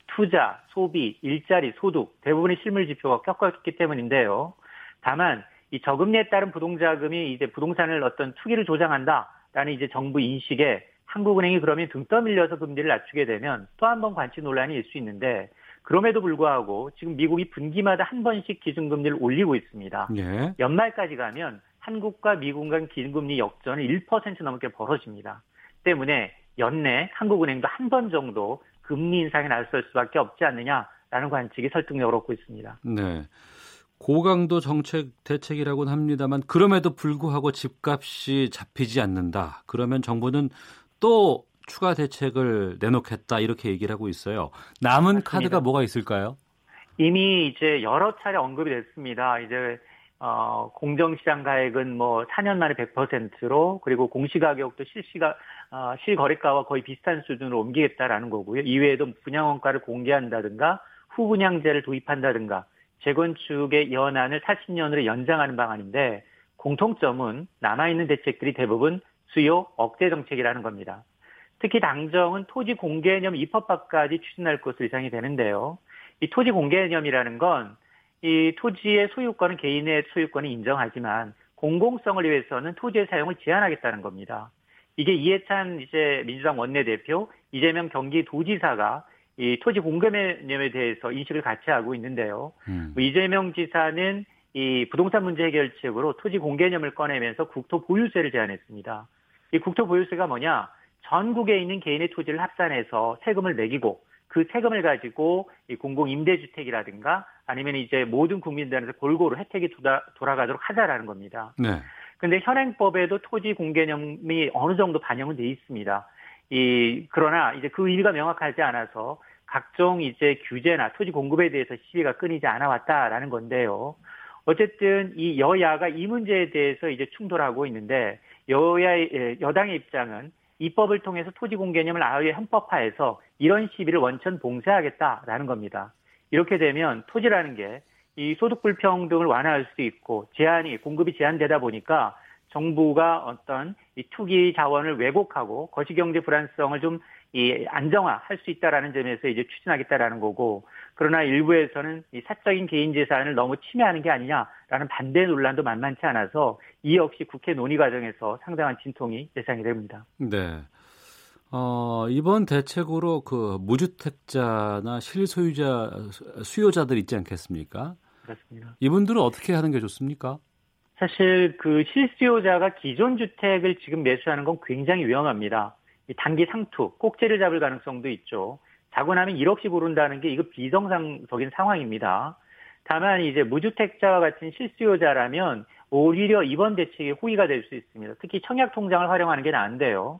투자, 소비, 일자리, 소득 대부분의 실물 지표가 꺾였기 때문인데요. 다만 이 저금리에 따른 부동자금이 이제 부동산을 어떤 투기를 조장한다라는 이제 정부 인식에 한국은행이 그러면 등 떠밀려서 금리를 낮추게 되면 또 한 번 관치 논란이 일 수 있는데 그럼에도 불구하고 지금 미국이 분기마다 한 번씩 기준금리를 올리고 있습니다. 예. 연말까지 가면 한국과 미국 간 기준금리 역전은 1% 넘게 벌어집니다. 때문에 연내 한국은행도 한 번 정도 금리 인상에 나설 수밖에 없지 않느냐라는 관측이 설득력을 얻고 있습니다. 네. 고강도 정책 대책이라고는 합니다만 그럼에도 불구하고 집값이 잡히지 않는다. 그러면 정부는 또 추가 대책을 내놓겠다 이렇게 얘기를 하고 있어요. 남은 맞습니다. 카드가 뭐가 있을까요? 이미 이제 여러 차례 언급이 됐습니다. 이제 어, 공정시장 가액은 뭐 4년 만에 100%로 그리고 공시가격도 실시가 어, 실거래가와 거의 비슷한 수준으로 옮기겠다라는 거고요. 이외에도 분양원가를 공개한다든가 후분양제를 도입한다든가 재건축의 연한을 40년으로 연장하는 방안인데 공통점은 남아있는 대책들이 대부분 수요 억제 정책이라는 겁니다. 특히 당정은 토지 공개념 입법화까지 추진할 것으로 예상이 되는데요. 이 토지 공개념이라는 건 이 토지의 소유권은 개인의 소유권을 인정하지만 공공성을 위해서는 토지의 사용을 제한하겠다는 겁니다. 이게 이해찬 이제 민주당 원내대표 이재명 경기도지사가 이 토지 공개념에 대해서 인식을 같이 하고 있는데요. 음. 뭐 이재명 지사는 이 부동산 문제 해결책으로 토지 공개념을 꺼내면서 국토 보유세를 제안했습니다. 이 국토 보유세가 뭐냐? 전국에 있는 개인의 토지를 합산해서 세금을 매기고 그 세금을 가지고 이 공공 임대주택이라든가 아니면 이제 모든 국민들한테 골고루 혜택이 돌아, 가도록 하자라는 겁니다. 네. 근데 현행법에도 토지 공개념이 어느 정도 반영은 돼 있습니다. 이 그러나 이제 그 의미가 명확하지 않아서 각종 이제 규제나 토지 공급에 대해서 시비가 끊이지 않아 왔다라는 건데요. 어쨌든 이 여야가 이 문제에 대해서 이제 충돌하고 있는데 여야의 예, 여당의 입장은 입법을 통해서 토지 공개념을 아예 헌법화해서 이런 시비를 원천 봉쇄하겠다라는 겁니다. 이렇게 되면 토지라는 게 이 소득 불평등을 완화할 수 있고 제한이 공급이 제한되다 보니까 정부가 어떤 이 투기 자원을 왜곡하고 거시경제 불안성을 좀 이 안정화할 수 있다라는 점에서 이제 추진하겠다라는 거고 그러나 일부에서는 이 사적인 개인 재산을 너무 침해하는 게 아니냐라는 반대 논란도 만만치 않아서 이 역시 국회 논의 과정에서 상당한 진통이 예상이 됩니다. 네. 어, 이번 대책으로 그 무주택자나 실소유자 수요자들 있지 않겠습니까? 그렇습니다. 이분들은 어떻게 하는 게 좋습니까? 사실 그 실수요자가 기존 주택을 지금 매수하는 건 굉장히 위험합니다. 단기 상투, 꼭지를 잡을 가능성도 있죠. 자고 나면 1억씩 오른다는 게 이거 비정상적인 상황입니다. 다만 이제 무주택자와 같은 실수요자라면 오히려 이번 대책이 호의가 될 수 있습니다. 특히 청약 통장을 활용하는 게 나은데요.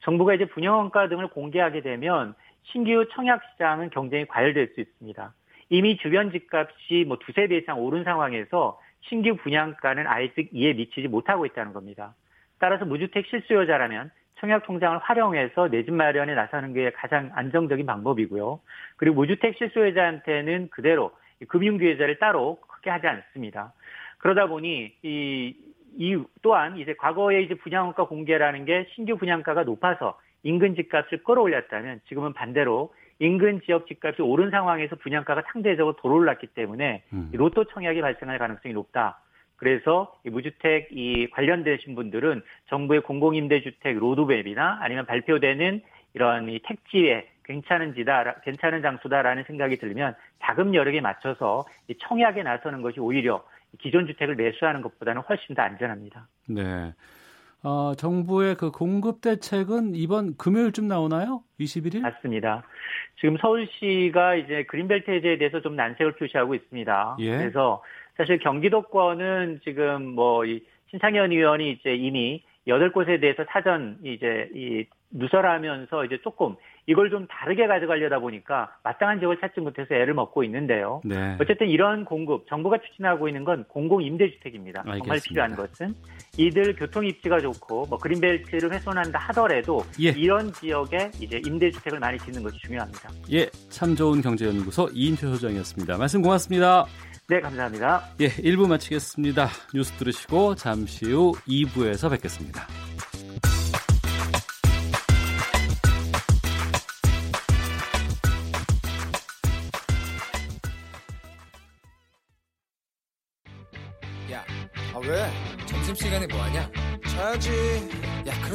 정부가 이제 분양원가 등을 공개하게 되면 신규 청약 시장은 경쟁이 과열될 수 있습니다. 이미 주변 집값이 뭐 두세 배 이상 오른 상황에서 신규 분양가는 아예 이에 미치지 못하고 있다는 겁니다. 따라서 무주택 실수요자라면 청약 통장을 활용해서 내 집 마련에 나서는 게 가장 안정적인 방법이고요. 그리고 무주택 실수요자한테는 그대로 금융기회자를 따로 크게 하지 않습니다. 그러다 보니 이, 이 또한 이제 과거에 이제 분양가 공개라는 게 신규 분양가가 높아서 인근 집값을 끌어올렸다면 지금은 반대로 인근 지역 집값이 오른 상황에서 분양가가 상대적으로 돌올랐기 때문에 음. 로또 청약이 발생할 가능성이 높다. 그래서 이 무주택 이 관련되신 분들은 정부의 공공임대주택 로드맵이나 아니면 발표되는 이런 이 택지에 괜찮은 지다, 괜찮은 장소다라는 생각이 들면 자금 여력에 맞춰서 이 청약에 나서는 것이 오히려 기존 주택을 매수하는 것보다는 훨씬 더 안전합니다. 네. 어, 정부의 그 공급 대책은 이번 금요일쯤 나오나요? 21일? 맞습니다. 지금 서울시가 이제 그린벨트 해제에 대해서 좀 난색을 표시하고 있습니다. 예. 그래서 사실 경기도권은 지금 뭐 이 신창현 의원이 이제 이미 여덟 곳에 대해서 사전 이제 이 누설하면서 이제 조금 이걸 좀 다르게 가져가려다 보니까 마땅한 지역을 찾지 못해서 애를 먹고 있는데요. 네. 어쨌든 이런 공급 정부가 추진하고 있는 건 공공 임대주택입니다. 알겠습니다. 정말 필요한 것은 이들 교통 입지가 좋고 뭐 그린벨트를 훼손한다 하더라도 예. 이런 지역에 이제 임대주택을 많이 짓는 것이 중요합니다. 예, 참 좋은 경제연구소 이인표 소장이었습니다. 말씀 고맙습니다. 네, 감사합니다. 예, 1부 마치겠습니다. 뉴스 들으시고 잠시 후 2부에서 뵙겠습니다.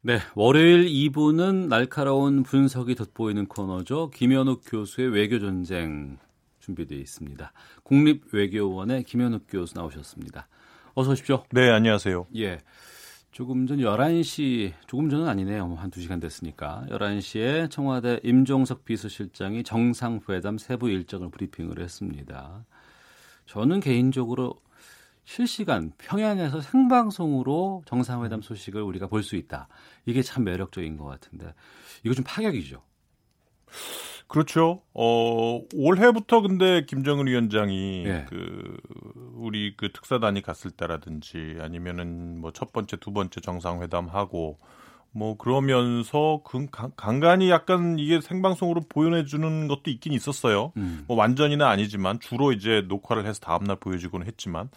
네, 월요일 2부는 날카로운 분석이 돋보이는 코너죠. 김현욱 교수의 외교 전쟁 준비되어 있습니다. 국립외교원의 김현욱 교수 나오셨습니다. 어서 오십시오. 네, 안녕하세요. 예. 조금 전 11시, 조금 전은 아니네요. 한 2시간 됐으니까. 11시에 청와대 임종석 비서실장이 정상회담 세부 일정을 브리핑을 했습니다. 저는 개인적으로 실시간 평양에서 생방송으로 정상회담 소식을 우리가 볼 수 있다. 이게 참 매력적인 것 같은데 이거 좀 파격이죠. 그렇죠. 어, 올해부터 근데 김정은 위원장이 네. 그 우리 그 특사단이 갔을 때라든지 아니면은 뭐 첫 번째, 두 번째 정상회담 하고 뭐 그러면서 그 간간히 약간 이게 생방송으로 보여내 주는 것도 있긴 있었어요. 음. 뭐 완전히는 아니지만 주로 이제 녹화를 해서 다음 날 보여주곤 했지만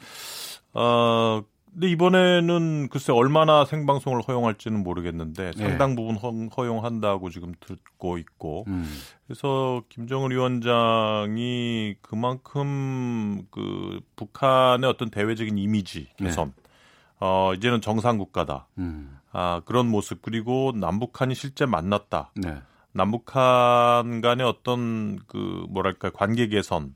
어 근데 이번에는 글쎄 얼마나 생방송을 허용할지는 모르겠는데 네. 상당 부분 허, 용한다고 지금 듣고 있고 음. 그래서 김정은 위원장이 그만큼 그 북한의 어떤 대외적인 이미지 네. 개선 네. 어 이제는 정상 국가다 음. 아 그런 모습 그리고 남북한이 실제 만났다 네. 남북한 간의 어떤 그 뭐랄까 관계 개선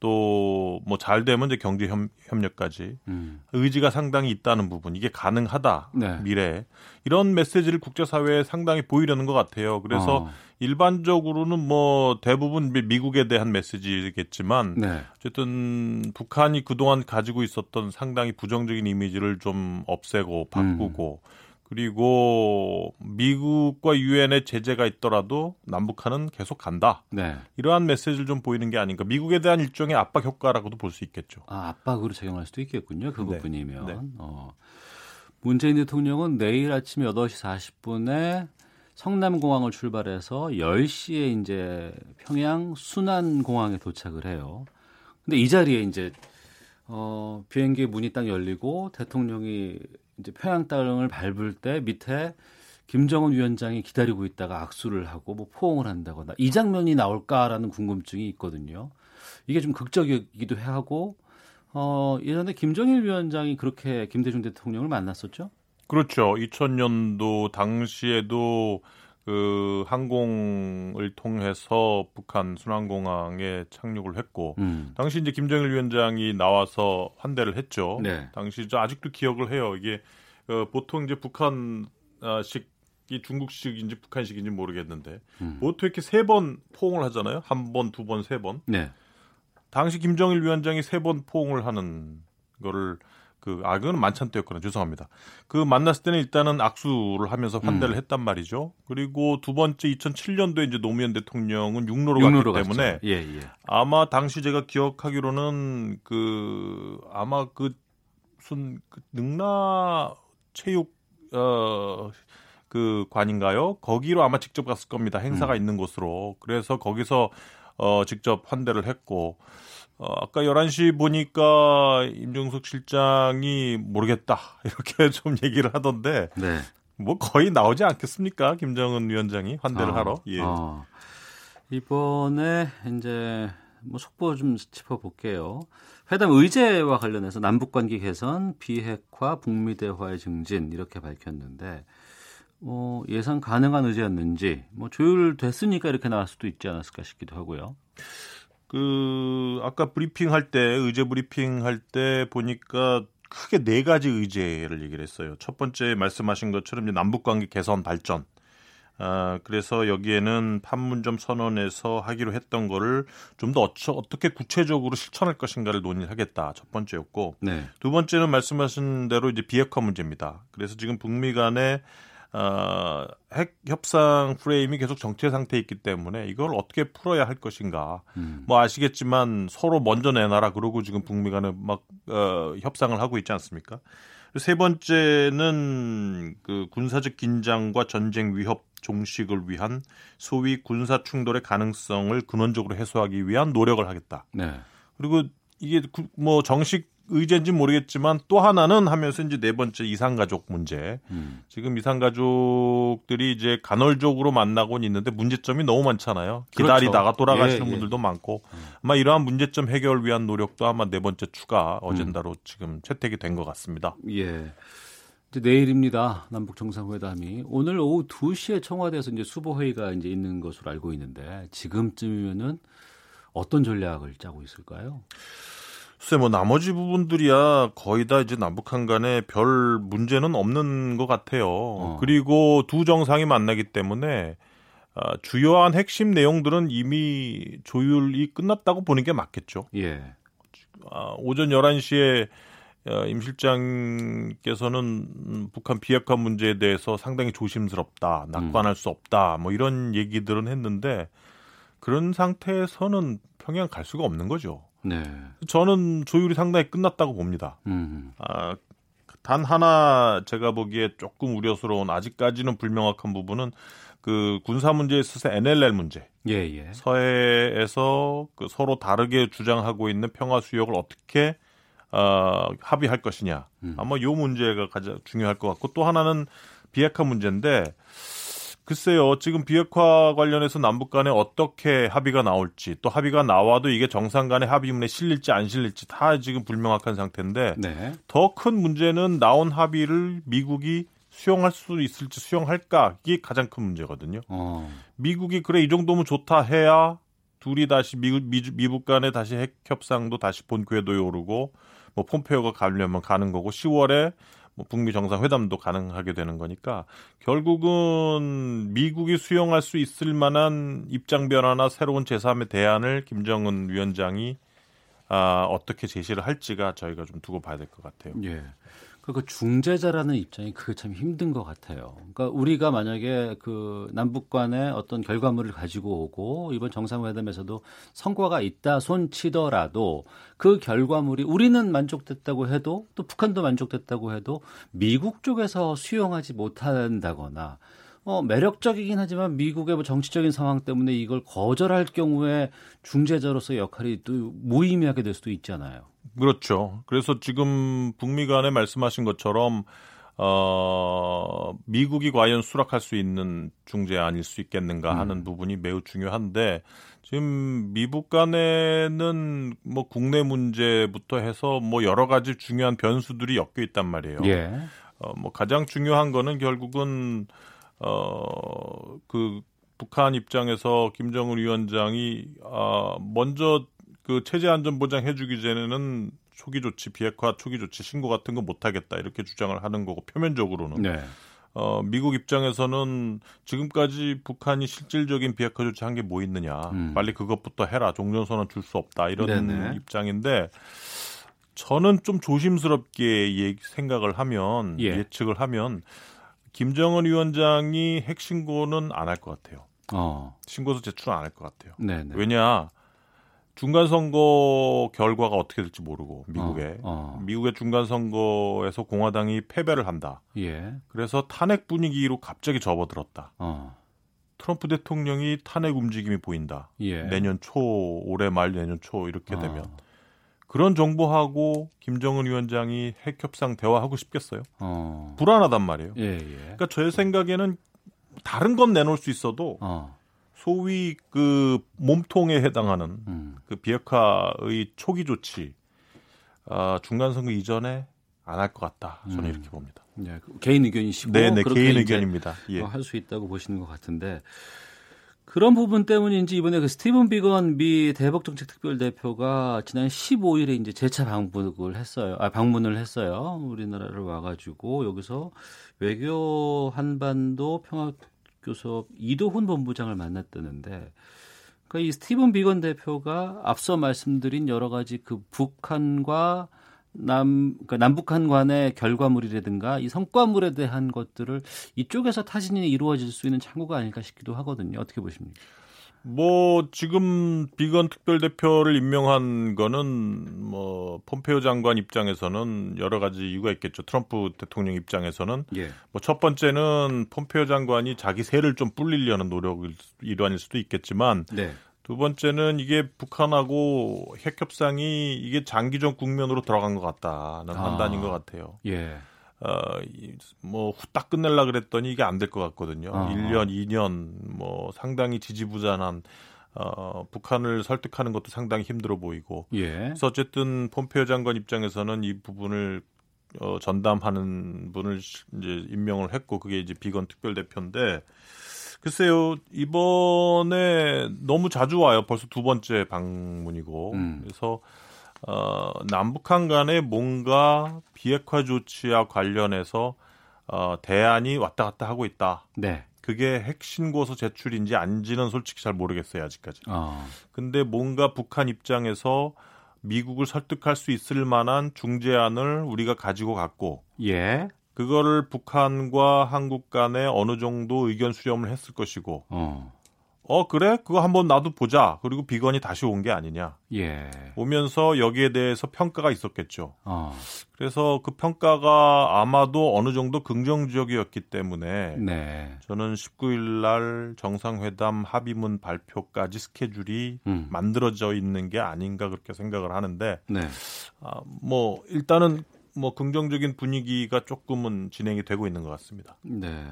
또 뭐 잘 되면 이제 경제 협력까지 음. 의지가 상당히 있다는 부분 이게 가능하다 네. 미래 이런 메시지를 국제사회에 상당히 보이려는 것 같아요. 그래서 어. 일반적으로는 뭐 대부분 미국에 대한 메시지겠지만 네. 어쨌든 북한이 그동안 가지고 있었던 상당히 부정적인 이미지를 좀 없애고 바꾸고 음. 그리고 미국과 유엔의 제재가 있더라도 남북한은 계속 간다. 네. 이러한 메시지를 좀 보이는 게 아닌가. 미국에 대한 일종의 압박 효과라고도 볼 수 있겠죠. 아, 압박으로 작용할 수도 있겠군요. 그 네. 부분이면. 네. 어. 문재인 대통령은 내일 아침 8시 40분에 성남공항을 출발해서 10시에 이제 평양 순안공항에 도착을 해요. 근데 이 자리에 이제 어, 비행기 문이 딱 열리고 대통령이 이제 평양 땅을 밟을 때 밑에 김정은 위원장이 기다리고 있다가 악수를 하고 뭐 포옹을 한다거나 이 장면이 나올까라는 궁금증이 있거든요. 이게 좀 극적이기도 하고 어 예전에 김정일 위원장이 그렇게 김대중 대통령을 만났었죠. 그렇죠. 2000년도 당시에도 그 항공을 통해서 북한 순환공항에 착륙을 했고 음. 당시 이제 김정일 위원장이 나와서 환대를 했죠. 네. 당시 저 아직도 기억을 해요. 이게 어, 보통 이제 북한식 이 중국식인지 북한식인지 모르겠는데 음. 보통 이렇게 세 번 포옹을 하잖아요. 한 번, 두 번, 세 번. 네. 당시 김정일 위원장이 세 번 포옹을 하는 거를 그, 아, 그건 만찬 때였구나. 죄송합니다. 그 만났을 때는 일단은 악수를 하면서 환대를 음. 했단 말이죠. 그리고 두 번째 2007년도에 이제 노무현 대통령은 육로로, 육로로 갔기 때문에 예, 예. 아마 당시 제가 기억하기로는 그 아마 그 무슨 그 능라 체육 어 그 관인가요? 거기로 아마 직접 갔을 겁니다. 행사가 음. 있는 곳으로. 그래서 거기서 어 직접 환대를 했고 어, 아까 11시 보니까 임종석 실장이 모르겠다. 이렇게 좀 얘기를 하던데. 네. 뭐 거의 나오지 않겠습니까? 김정은 위원장이 환대를 아, 하러. 예. 아. 이번에 이제 뭐 속보 좀 짚어볼게요. 회담 의제와 관련해서 남북 관계 개선, 비핵화, 북미 대화의 증진 이렇게 밝혔는데 뭐 예상 가능한 의제였는지 뭐 조율됐으니까 이렇게 나올 수도 있지 않았을까 싶기도 하고요. 그 아까 브리핑 할때 의제 브리핑 할 때 보니까 크게 네 가지 의제를 얘기를 했어요. 첫 번째 말씀하신 것처럼 이제 남북 관계 개선 발전. 아, 그래서 여기에는 판문점 선언에서 하기로 했던 거를 좀 더 어떻게 구체적으로 실천할 것인가를 논의하겠다. 첫 번째였고. 네. 두 번째는 말씀하신 대로 이제 비핵화 문제입니다. 그래서 지금 북미 간에 어, 핵 협상 프레임이 계속 정체 상태에 있기 때문에 이걸 어떻게 풀어야 할 것인가. 음. 뭐 아시겠지만 서로 먼저 내놔라 그러고 지금 북미 간에 막 어, 협상을 하고 있지 않습니까? 세 번째는 그 군사적 긴장과 전쟁 위협 종식을 위한 소위 군사 충돌의 가능성을 근원적으로 해소하기 위한 노력을 하겠다. 네. 그리고 이게 뭐 정식 의제인지 모르겠지만 또 하나는 하면서 이제 네 번째 이상가족 문제. 음. 지금 이상가족들이 이제 간헐적으로 만나곤 있는데 문제점이 너무 많잖아요. 기다리다가 그렇죠. 돌아가시는 예, 예. 분들도 많고 음. 아마 이러한 문제점 해결 위한 노력도 아마 네 번째 추가 어젠다로 음. 지금 채택이 된 것 같습니다. 예. 이제 내일입니다. 남북 정상회담이 오늘 오후 2시에 청와대에서 이제 수보 회의가 이제 있는 것으로 알고 있는데 지금쯤이면은 어떤 전략을 짜고 있을까요? 글쎄 뭐 나머지 부분들이야 거의 다 이제 남북한 간에 별 문제는 없는 것 같아요. 어. 그리고 두 정상이 만나기 때문에 아, 주요한 핵심 내용들은 이미 조율이 끝났다고 보는 게 맞겠죠. 예. 아, 오전 11시에 어, 임 실장께서는 북한 비핵화 문제에 대해서 상당히 조심스럽다, 낙관할 음. 수 없다, 뭐 이런 얘기들은 했는데 그런 상태에서는 평양 갈 수가 없는 거죠. 네. 저는 조율이 상당히 끝났다고 봅니다. 음. 아, 단 하나 제가 보기에 조금 우려스러운 아직까지는 불명확한 부분은 그 군사 문제에 있어서 NLL 문제. 예, 예. 서해에서 그 서로 다르게 주장하고 있는 평화 수역을 어떻게 어, 합의할 것이냐. 음. 아마 요 문제가 가장 중요할 것 같고 또 하나는 비핵화 문제인데 글쎄요, 지금 비핵화 관련해서 남북 간에 어떻게 합의가 나올지, 또 합의가 나와도 이게 정상 간의 합의문에 실릴지 안 실릴지 다 지금 불명확한 상태인데, 네. 더큰 문제는 나온 합의를 미국이 수용할 수 있을지 수용할까, 이게 가장 큰 문제거든요. 어. 미국이 그래, 이 정도면 좋다 해야 둘이 다시 미국 미국 간에 다시 핵 협상도 다시 본 궤도에 오르고 뭐 폼페오가 가려면 가는 거고 10월에 뭐 북미 정상회담도 가능하게 되는 거니까 결국은 미국이 수용할 수 있을 만한 입장 변화나 새로운 제3의 대안을 김정은 위원장이 아, 어떻게 제시를 할지가 저희가 좀 두고 봐야 될 것 같아요. 예. 그 중재자라는 입장이 그게 참 힘든 것 같아요. 그러니까 우리가 만약에 그 남북 간의 어떤 결과물을 가지고 오고 이번 정상회담에서도 성과가 있다 손 치더라도 그 결과물이 우리는 만족됐다고 해도 또 북한도 만족됐다고 해도 미국 쪽에서 수용하지 못한다거나 어, 매력적이긴 하지만 미국의 뭐 정치적인 상황 때문에 이걸 거절할 경우에 중재자로서 역할이 또 무의미하게 될 수도 있잖아요. 그렇죠. 그래서 지금 북미 간에 말씀하신 것처럼 어, 미국이 과연 수락할 수 있는 중재안일 수 있겠는가 하는 음. 부분이 매우 중요한데 지금 미국 간에는 뭐 국내 문제부터 해서 뭐 여러 가지 중요한 변수들이 엮여 있단 말이에요. 예. 어, 뭐 가장 중요한 거는 결국은 어, 그 북한 입장에서 김정은 위원장이 아, 먼저 그 체제 안전 보장 해주기 전에는 초기 조치 비핵화 초기 조치 신고 같은 거 못하겠다 이렇게 주장을 하는 거고 표면적으로는 네. 어, 미국 입장에서는 지금까지 북한이 실질적인 비핵화 조치 한 게 뭐 있느냐 음. 빨리 그것부터 해라 종전선언 줄 수 없다 이런 네네. 입장인데 저는 좀 조심스럽게 생각을 하면 예. 예측을 하면 김정은 위원장이 핵 신고는 안 할 것 같아요. 어. 신고서 제출 안 할 것 같아요. 네네. 왜냐 중간 선거 결과가 어떻게 될지 모르고 미국에 어, 어. 미국의 중간 선거에서 공화당이 패배를 한다. 예. 그래서 탄핵 분위기로 갑자기 접어들었다. 어. 트럼프 대통령이 탄핵 움직임이 보인다. 예. 내년 초 올해 말 내년 초 이렇게 어. 되면 그런 정보하고 김정은 위원장이 핵 협상 대화하고 싶겠어요? 어. 불안하단 말이에요. 예, 예. 그러니까 제 생각에는 다른 건 내놓을 수 있어도 어. 소위 그 몸통에 해당하는 음. 그 비핵화의 초기 조치 아, 중간 선거 이전에 안 할 것 같다. 저는 음. 이렇게 봅니다. 네, 개인 의견이시고 네, 네 개인 의견입니다. 예. 할수 있다고 보시는 것 같은데 그런 부분 때문인지 이번에 그 스티븐 비건 미 대북 정책 특별 대표가 지난 15일에 이제 재차 방문을 했어요. 아 방문을 했어요. 우리나라를 와가지고 여기서 외교 한반도 평화 교섭 이도훈 본부장을 만났다는데 그러니까 이 스티븐 비건 대표가 앞서 말씀드린 여러 가지 그 북한과 남 그러니까 남북한 간의 결과물이라든가 이 성과물에 대한 것들을 이쪽에서 타진이 이루어질 수 있는 창구가 아닐까 싶기도 하거든요. 어떻게 보십니까? 뭐 지금 비건 특별 대표를 임명한 거는 뭐 폼페이오 장관 입장에서는 여러 가지 이유가 있겠죠. 트럼프 대통령 입장에서는 예. 뭐첫 번째는 폼페이오 장관이 자기 세를 좀 불리려는 노력일 일환일 수도 있겠지만 네. 두 번째는 이게 북한하고 핵 협상이 이게 장기적 국면으로 들어간 것 같다는 아. 판단인 것 같아요. 예. 어, 뭐, 후딱 끝낼라 그랬더니 이게 안 될 것 같거든요. 어. 1년, 2년, 뭐, 상당히 지지부잔한, 어, 북한을 설득하는 것도 상당히 힘들어 보이고. 예. 그래서 어쨌든 폼페이오 장관 입장에서는 이 부분을 어, 전담하는 분을 이제 임명을 했고, 그게 이제 비건 특별 대표인데, 글쎄요, 이번에 너무 자주 와요. 벌써 두 번째 방문이고. 음. 그래서, 어, 남북한 간에 뭔가 비핵화 조치와 관련해서 어, 대안이 왔다 갔다 하고 있다. 네. 그게 핵신고서 제출인지 아닌지는 솔직히 잘 모르겠어요 아직까지. 어. 근데 뭔가 북한 입장에서 미국을 설득할 수 있을 만한 중재안을 우리가 가지고 갔고, 예. 그거를 북한과 한국 간에 어느 정도 의견 수렴을 했을 것이고, 어. 어 그래 그거 한번 나도 보자 그리고 비건이 다시 온 게 아니냐 예. 오면서 여기에 대해서 평가가 있었겠죠 어. 그래서 그 평가가 아마도 어느 정도 긍정적이었기 때문에 네. 저는 19일 날 정상회담 합의문 발표까지 스케줄이 음. 만들어져 있는 게 아닌가 그렇게 생각을 하는데 네. 아, 뭐 일단은 뭐 긍정적인 분위기가 조금은 진행이 되고 있는 것 같습니다. 네.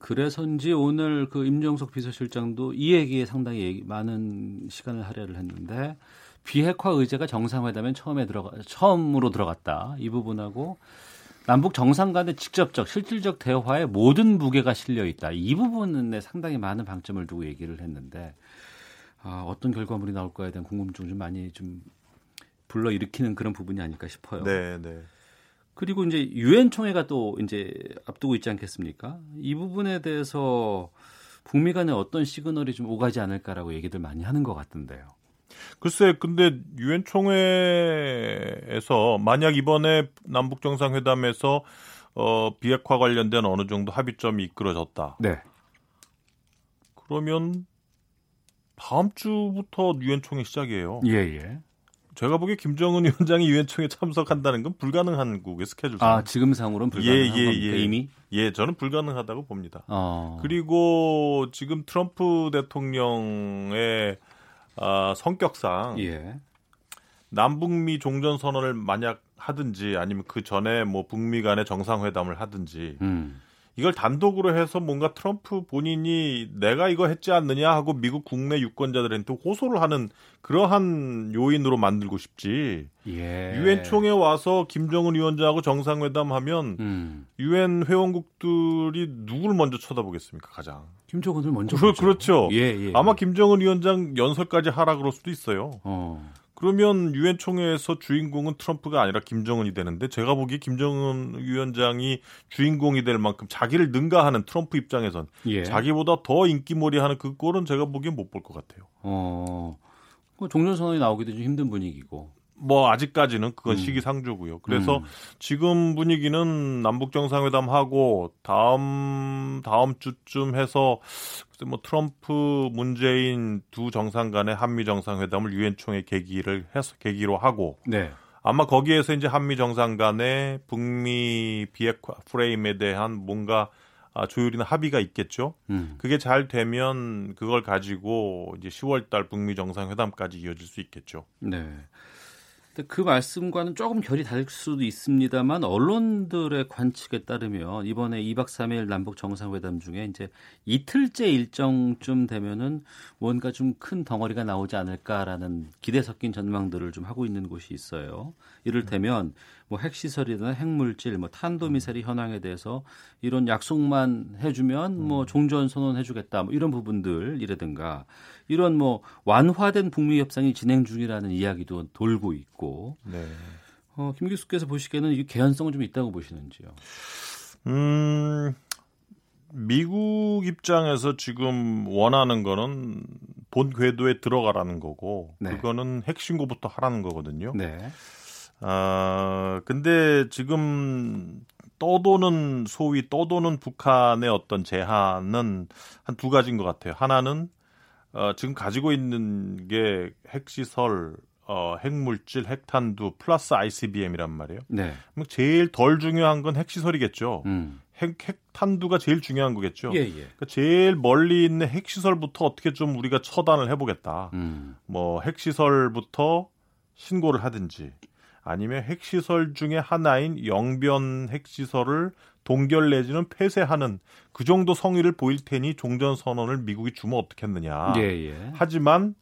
그래서인지 오늘 그 임정석 비서실장도 이 얘기에 상당히 얘기, 많은 시간을 할애를 했는데 비핵화 의제가 정상회담에 처음에 들어가 처음으로 들어갔다 이 부분하고 남북 정상 간의 직접적 실질적 대화에 모든 무게가 실려 있다 이 부분에 상당히 많은 방점을 두고 얘기를 했는데 아, 어떤 결과물이 나올까에 대한 궁금증 좀 많이 좀 불러 일으키는 그런 부분이 아닐까 싶어요. 네, 네. 그리고 이제 유엔 총회가 또 이제 앞두고 있지 않겠습니까? 이 부분에 대해서 북미 간에 어떤 시그널이 좀 오가지 않을까라고 얘기들 많이 하는 것 같던데요. 글쎄, 근데 유엔 총회에서 만약 이번에 남북 정상회담에서 어, 비핵화 관련된 어느 정도 합의점이 이끌어졌다. 네. 그러면 다음 주부터 유엔 총회 시작이에요. 예, 예. 제가 보기에 김정은 위원장이 유엔 총회 참석한다는 건 불가능한 국의 스케줄. 아, 지금 상으로는 불가능한 예, 예, 예. 이미? 예, 저는 불가능하다고 봅니다. 어. 그리고 지금 트럼프 대통령의 어, 성격상 예. 남북미 종전 선언을 만약 하든지 아니면 그 전에 뭐 북미 간의 정상회담을 하든지 음. 이걸 단독으로 해서 뭔가 트럼프 본인이 내가 이거 했지 않느냐 하고 미국 국내 유권자들한테 호소를 하는 그러한 요인으로 만들고 싶지. 예. 유엔 총회 와서 김정은 위원장하고 정상회담하면 음. 유엔 음. 회원국들이 누굴 먼저 쳐다보겠습니까 가장? 김정은을 먼저. 그, 그렇죠. 예, 예. 아마 김정은 위원장 연설까지 하라 그럴 수도 있어요. 어. 그러면 유엔 총회에서 주인공은 트럼프가 아니라 김정은이 되는데 제가 보기에 김정은 위원장이 주인공이 될 만큼 자기를 능가하는 트럼프 입장에선 예. 자기보다 더 인기몰이하는 그 꼴은 제가 보기엔 못 볼 것 같아요. 어. 그 종전선언이 나오기도 좀 힘든 분위기고. 뭐 아직까지는 그건 음. 시기상조고요. 그래서 음. 지금 분위기는 남북 정상회담 하고 다음 다음 주쯤 해서 뭐 트럼프 문재인 두 정상 간의 한미 정상회담을 유엔 총회 계기를 해서 계기로 하고 네. 아마 거기에서 이제 한미 정상 간의 북미 비핵화 프레임에 대한 뭔가 아, 조율이나 합의가 있겠죠. 음. 그게 잘 되면 그걸 가지고 이제 10월 달 북미 정상회담까지 이어질 수 있겠죠. 네. 그 말씀과는 조금 결이 다를 수도 있습니다만 언론들의 관측에 따르면 이번에 2박 3일 남북 정상회담 중에 이제 이틀째 일정쯤 되면은 뭔가 좀 큰 덩어리가 나오지 않을까라는 기대 섞인 전망들을 좀 하고 있는 곳이 있어요. 이를테면 뭐 핵시설이나 핵물질, 뭐 탄도미사일 현황에 대해서 이런 약속만 해주면 뭐 음. 종전 선언해주겠다, 뭐 이런 부분들이라든가 이런 뭐 완화된 북미 협상이 진행 중이라는 이야기도 돌고 있고. 네. 어, 김 교수께서 보시기에는 이 개연성은 좀 있다고 보시는지요? 음, 미국 입장에서 지금 원하는 거는 본 궤도에 들어가라는 거고, 네. 그거는 핵신고부터 하라는 거거든요. 네. 아, 근데 지금 떠도는 소위 떠도는 북한의 어떤 제한은 한 두 가지인 것 같아요. 하나는 어, 지금 가지고 있는 게 핵시설, 어, 핵물질, 핵탄두 플러스 ICBM이란 말이에요. 네. 제일 덜 중요한 건 핵시설이겠죠. 음. 핵, 핵탄두가 제일 중요한 거겠죠. 예, 예. 그러니까 제일 멀리 있는 핵시설부터 어떻게 좀 우리가 처단을 해보겠다. 음. 뭐 핵시설부터 신고를 하든지 아니면 핵시설 중에 하나인 영변 핵시설을 동결 내지는 폐쇄하는 그 정도 성의를 보일 테니 종전 선언을 미국이 주면 어떻겠느냐. 예, 예. 하지만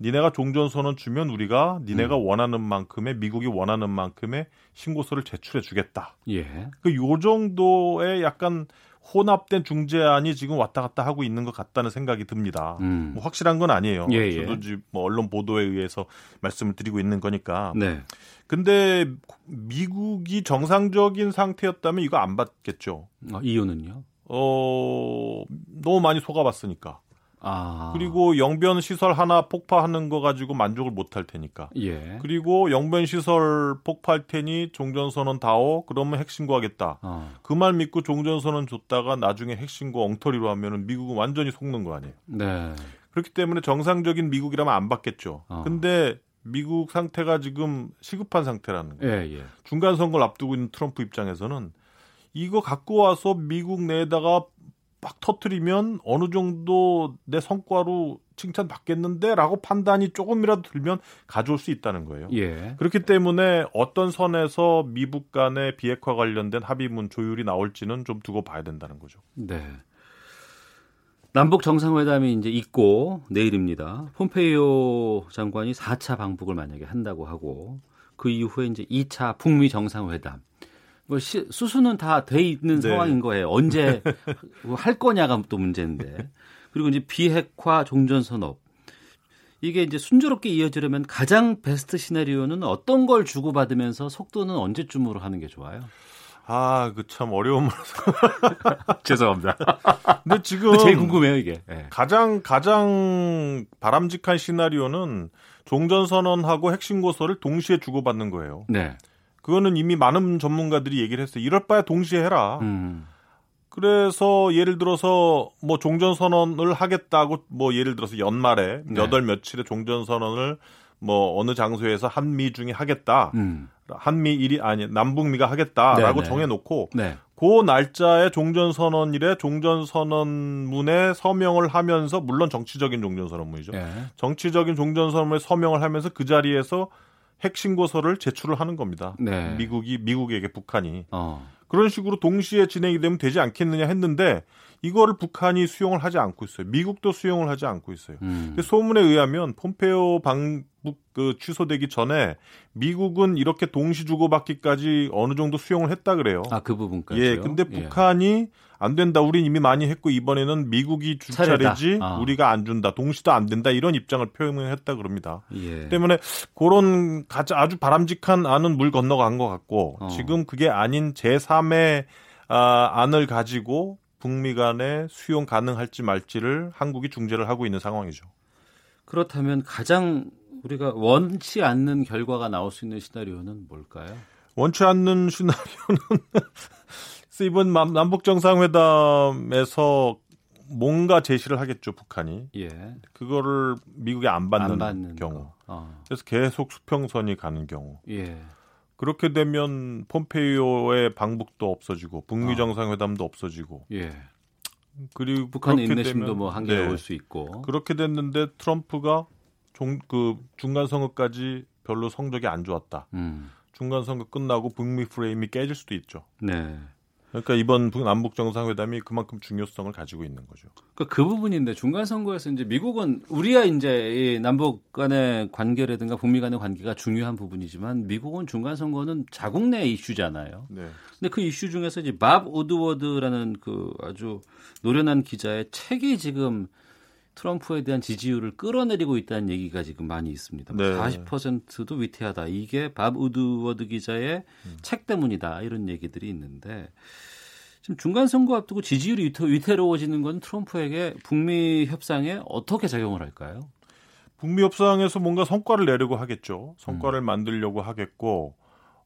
니네가 종전 선언 주면 우리가 니네가 음. 원하는 만큼의 미국이 원하는 만큼의 신고서를 제출해 주겠다. 예. 그 요 정도의 약간 혼합된 중재안이 지금 왔다 갔다 하고 있는 것 같다는 생각이 듭니다. 음. 뭐 확실한 건 아니에요. 예, 예. 저도 뭐 언론 보도에 의해서 말씀을 드리고 있는 거니까. 네. 근데 미국이 정상적인 상태였다면 이거 안 받겠죠. 어, 이유는요? 어, 너무 많이 속아봤으니까. 아. 그리고 영변 시설 하나 폭파하는 거 가지고 만족을 못 할 테니까. 예. 그리고 영변 시설 폭파할 테니 종전선언 다오 그러면 핵신고하겠다. 어. 그말 믿고 종전선언 줬다가 나중에 핵신고 엉터리로 하면은 미국은 완전히 속는 거 아니에요. 네. 그렇기 때문에 정상적인 미국이라면 안 받겠죠. 어. 근데 미국 상태가 지금 시급한 상태라는 거예요. 예, 예. 중간 선거를 앞두고 있는 트럼프 입장에서는 이거 갖고 와서 미국 내에다가 막 터트리면 어느 정도 내 성과로 칭찬받겠는데라고 판단이 조금이라도 들면 가져올 수 있다는 거예요. 예. 그렇기 때문에 어떤 선에서 미국 간의 비핵화 관련된 합의문 조율이 나올지는 좀 두고 봐야 된다는 거죠. 네. 남북 정상회담이 이제 있고 내일입니다. 폼페이오 장관이 4차 방북을 만약에 한다고 하고 그 이후에 이제 2차 북미 정상회담. 뭐 시, 수수는 다 돼 있는 네. 상황인 거예요. 언제 할 거냐가 또 문제인데. 그리고 이제 비핵화 종전 선언. 이게 이제 순조롭게 이어지려면 가장 베스트 시나리오는 어떤 걸 주고받으면서 속도는 언제쯤으로 하는 게 좋아요? 아, 그 참 어려운 말. 죄송합니다. 근데 지금 제일 궁금해요 이게. 네. 가장 가장 바람직한 시나리오는 종전 선언하고 핵심 고서를 동시에 주고받는 거예요. 네. 그거는 이미 많은 전문가들이 얘기를 했어요. 이럴 바에 동시에 해라. 음. 그래서 예를 들어서 뭐 종전 선언을 하겠다고 뭐 예를 들어서 연말에 네. 몇월 며칠에 종전 선언을 뭐 어느 장소에서 한미 중에 하겠다. 음. 한미 일이 아니 남북미가 하겠다라고 네네. 정해 놓고 네. 그 날짜에 종전 선언일에 종전 선언문에 서명을 하면서 물론 정치적인 종전 선언문이죠. 네. 정치적인 종전 선언문에 서명을 하면서 그 자리에서 핵신고서를 제출을 하는 겁니다. 네. 미국이 미국에게 북한이 어. 그런 식으로 동시에 진행이 되면 되지 않겠느냐 했는데 이거를 북한이 수용을 하지 않고 있어요. 미국도 수용을 하지 않고 있어요. 음. 소문에 의하면 폼페오 방북 그 취소되기 전에 미국은 이렇게 동시 주고받기까지 어느 정도 수용을 했다 그래요. 아, 그 부분까지. 예. 근데 예. 북한이 안 된다. 우린 이미 많이 했고 이번에는 미국이 줄 차례지 아. 우리가 안 준다. 동시도 안 된다. 이런 입장을 표명을 했다 그럽니다. 예. 때문에 그런 아주 바람직한 안은 물 건너간 것 같고 어. 지금 그게 아닌 제3의 아, 안을 가지고 북미 간에 수용 가능할지 말지를 한국이 중재를 하고 있는 상황이죠. 그렇다면 가장 우리가 원치 않는 결과가 나올 수 있는 시나리오는 뭘까요? 원치 않는 시나리오는 이번 남북 정상회담에서 뭔가 제시를 하겠죠 북한이. 예. 그거를 미국이 안 받는, 안 받는 경우. 어. 그래서 계속 수평선이 가는 경우. 예. 그렇게 되면 폼페이오의 방북도 없어지고 북미 아. 정상회담도 없어지고. 예. 그리고 북한의 인내심도 뭐 한계가 네. 올수 있고. 그렇게 됐는데 트럼프가 종, 그 중간 선거까지 별로 성적이 안 좋았다. 음. 중간 선거 끝나고 북미 프레임이 깨질 수도 있죠. 네. 그러니까 이번 남북 정상회담이 그만큼 중요성을 가지고 있는 거죠. 그러니까 그 부분인데 중간 선거에서 이제 미국은 우리야 이제 남북 간의 관계라든가 북미 간의 관계가 중요한 부분이지만 미국은 중간 선거는 자국 내 이슈잖아요. 네. 근데 그 이슈 중에서 이제 밥 우드워드라는 그 아주 노련한 기자의 책이 지금 트럼프에 대한 지지율을 끌어내리고 있다는 얘기가 지금 많이 있습니다. 네. 40%도 위태하다. 이게 밥 우드워드 기자의 음. 책 때문이다. 이런 얘기들이 있는데 지금 중간 선거 앞두고 지지율이 위태, 로워지는 건 트럼프에게 북미 협상에 어떻게 작용을 할까요? 북미 협상에서 뭔가 성과를 내려고 하겠죠. 성과를 음. 만들려고 하겠고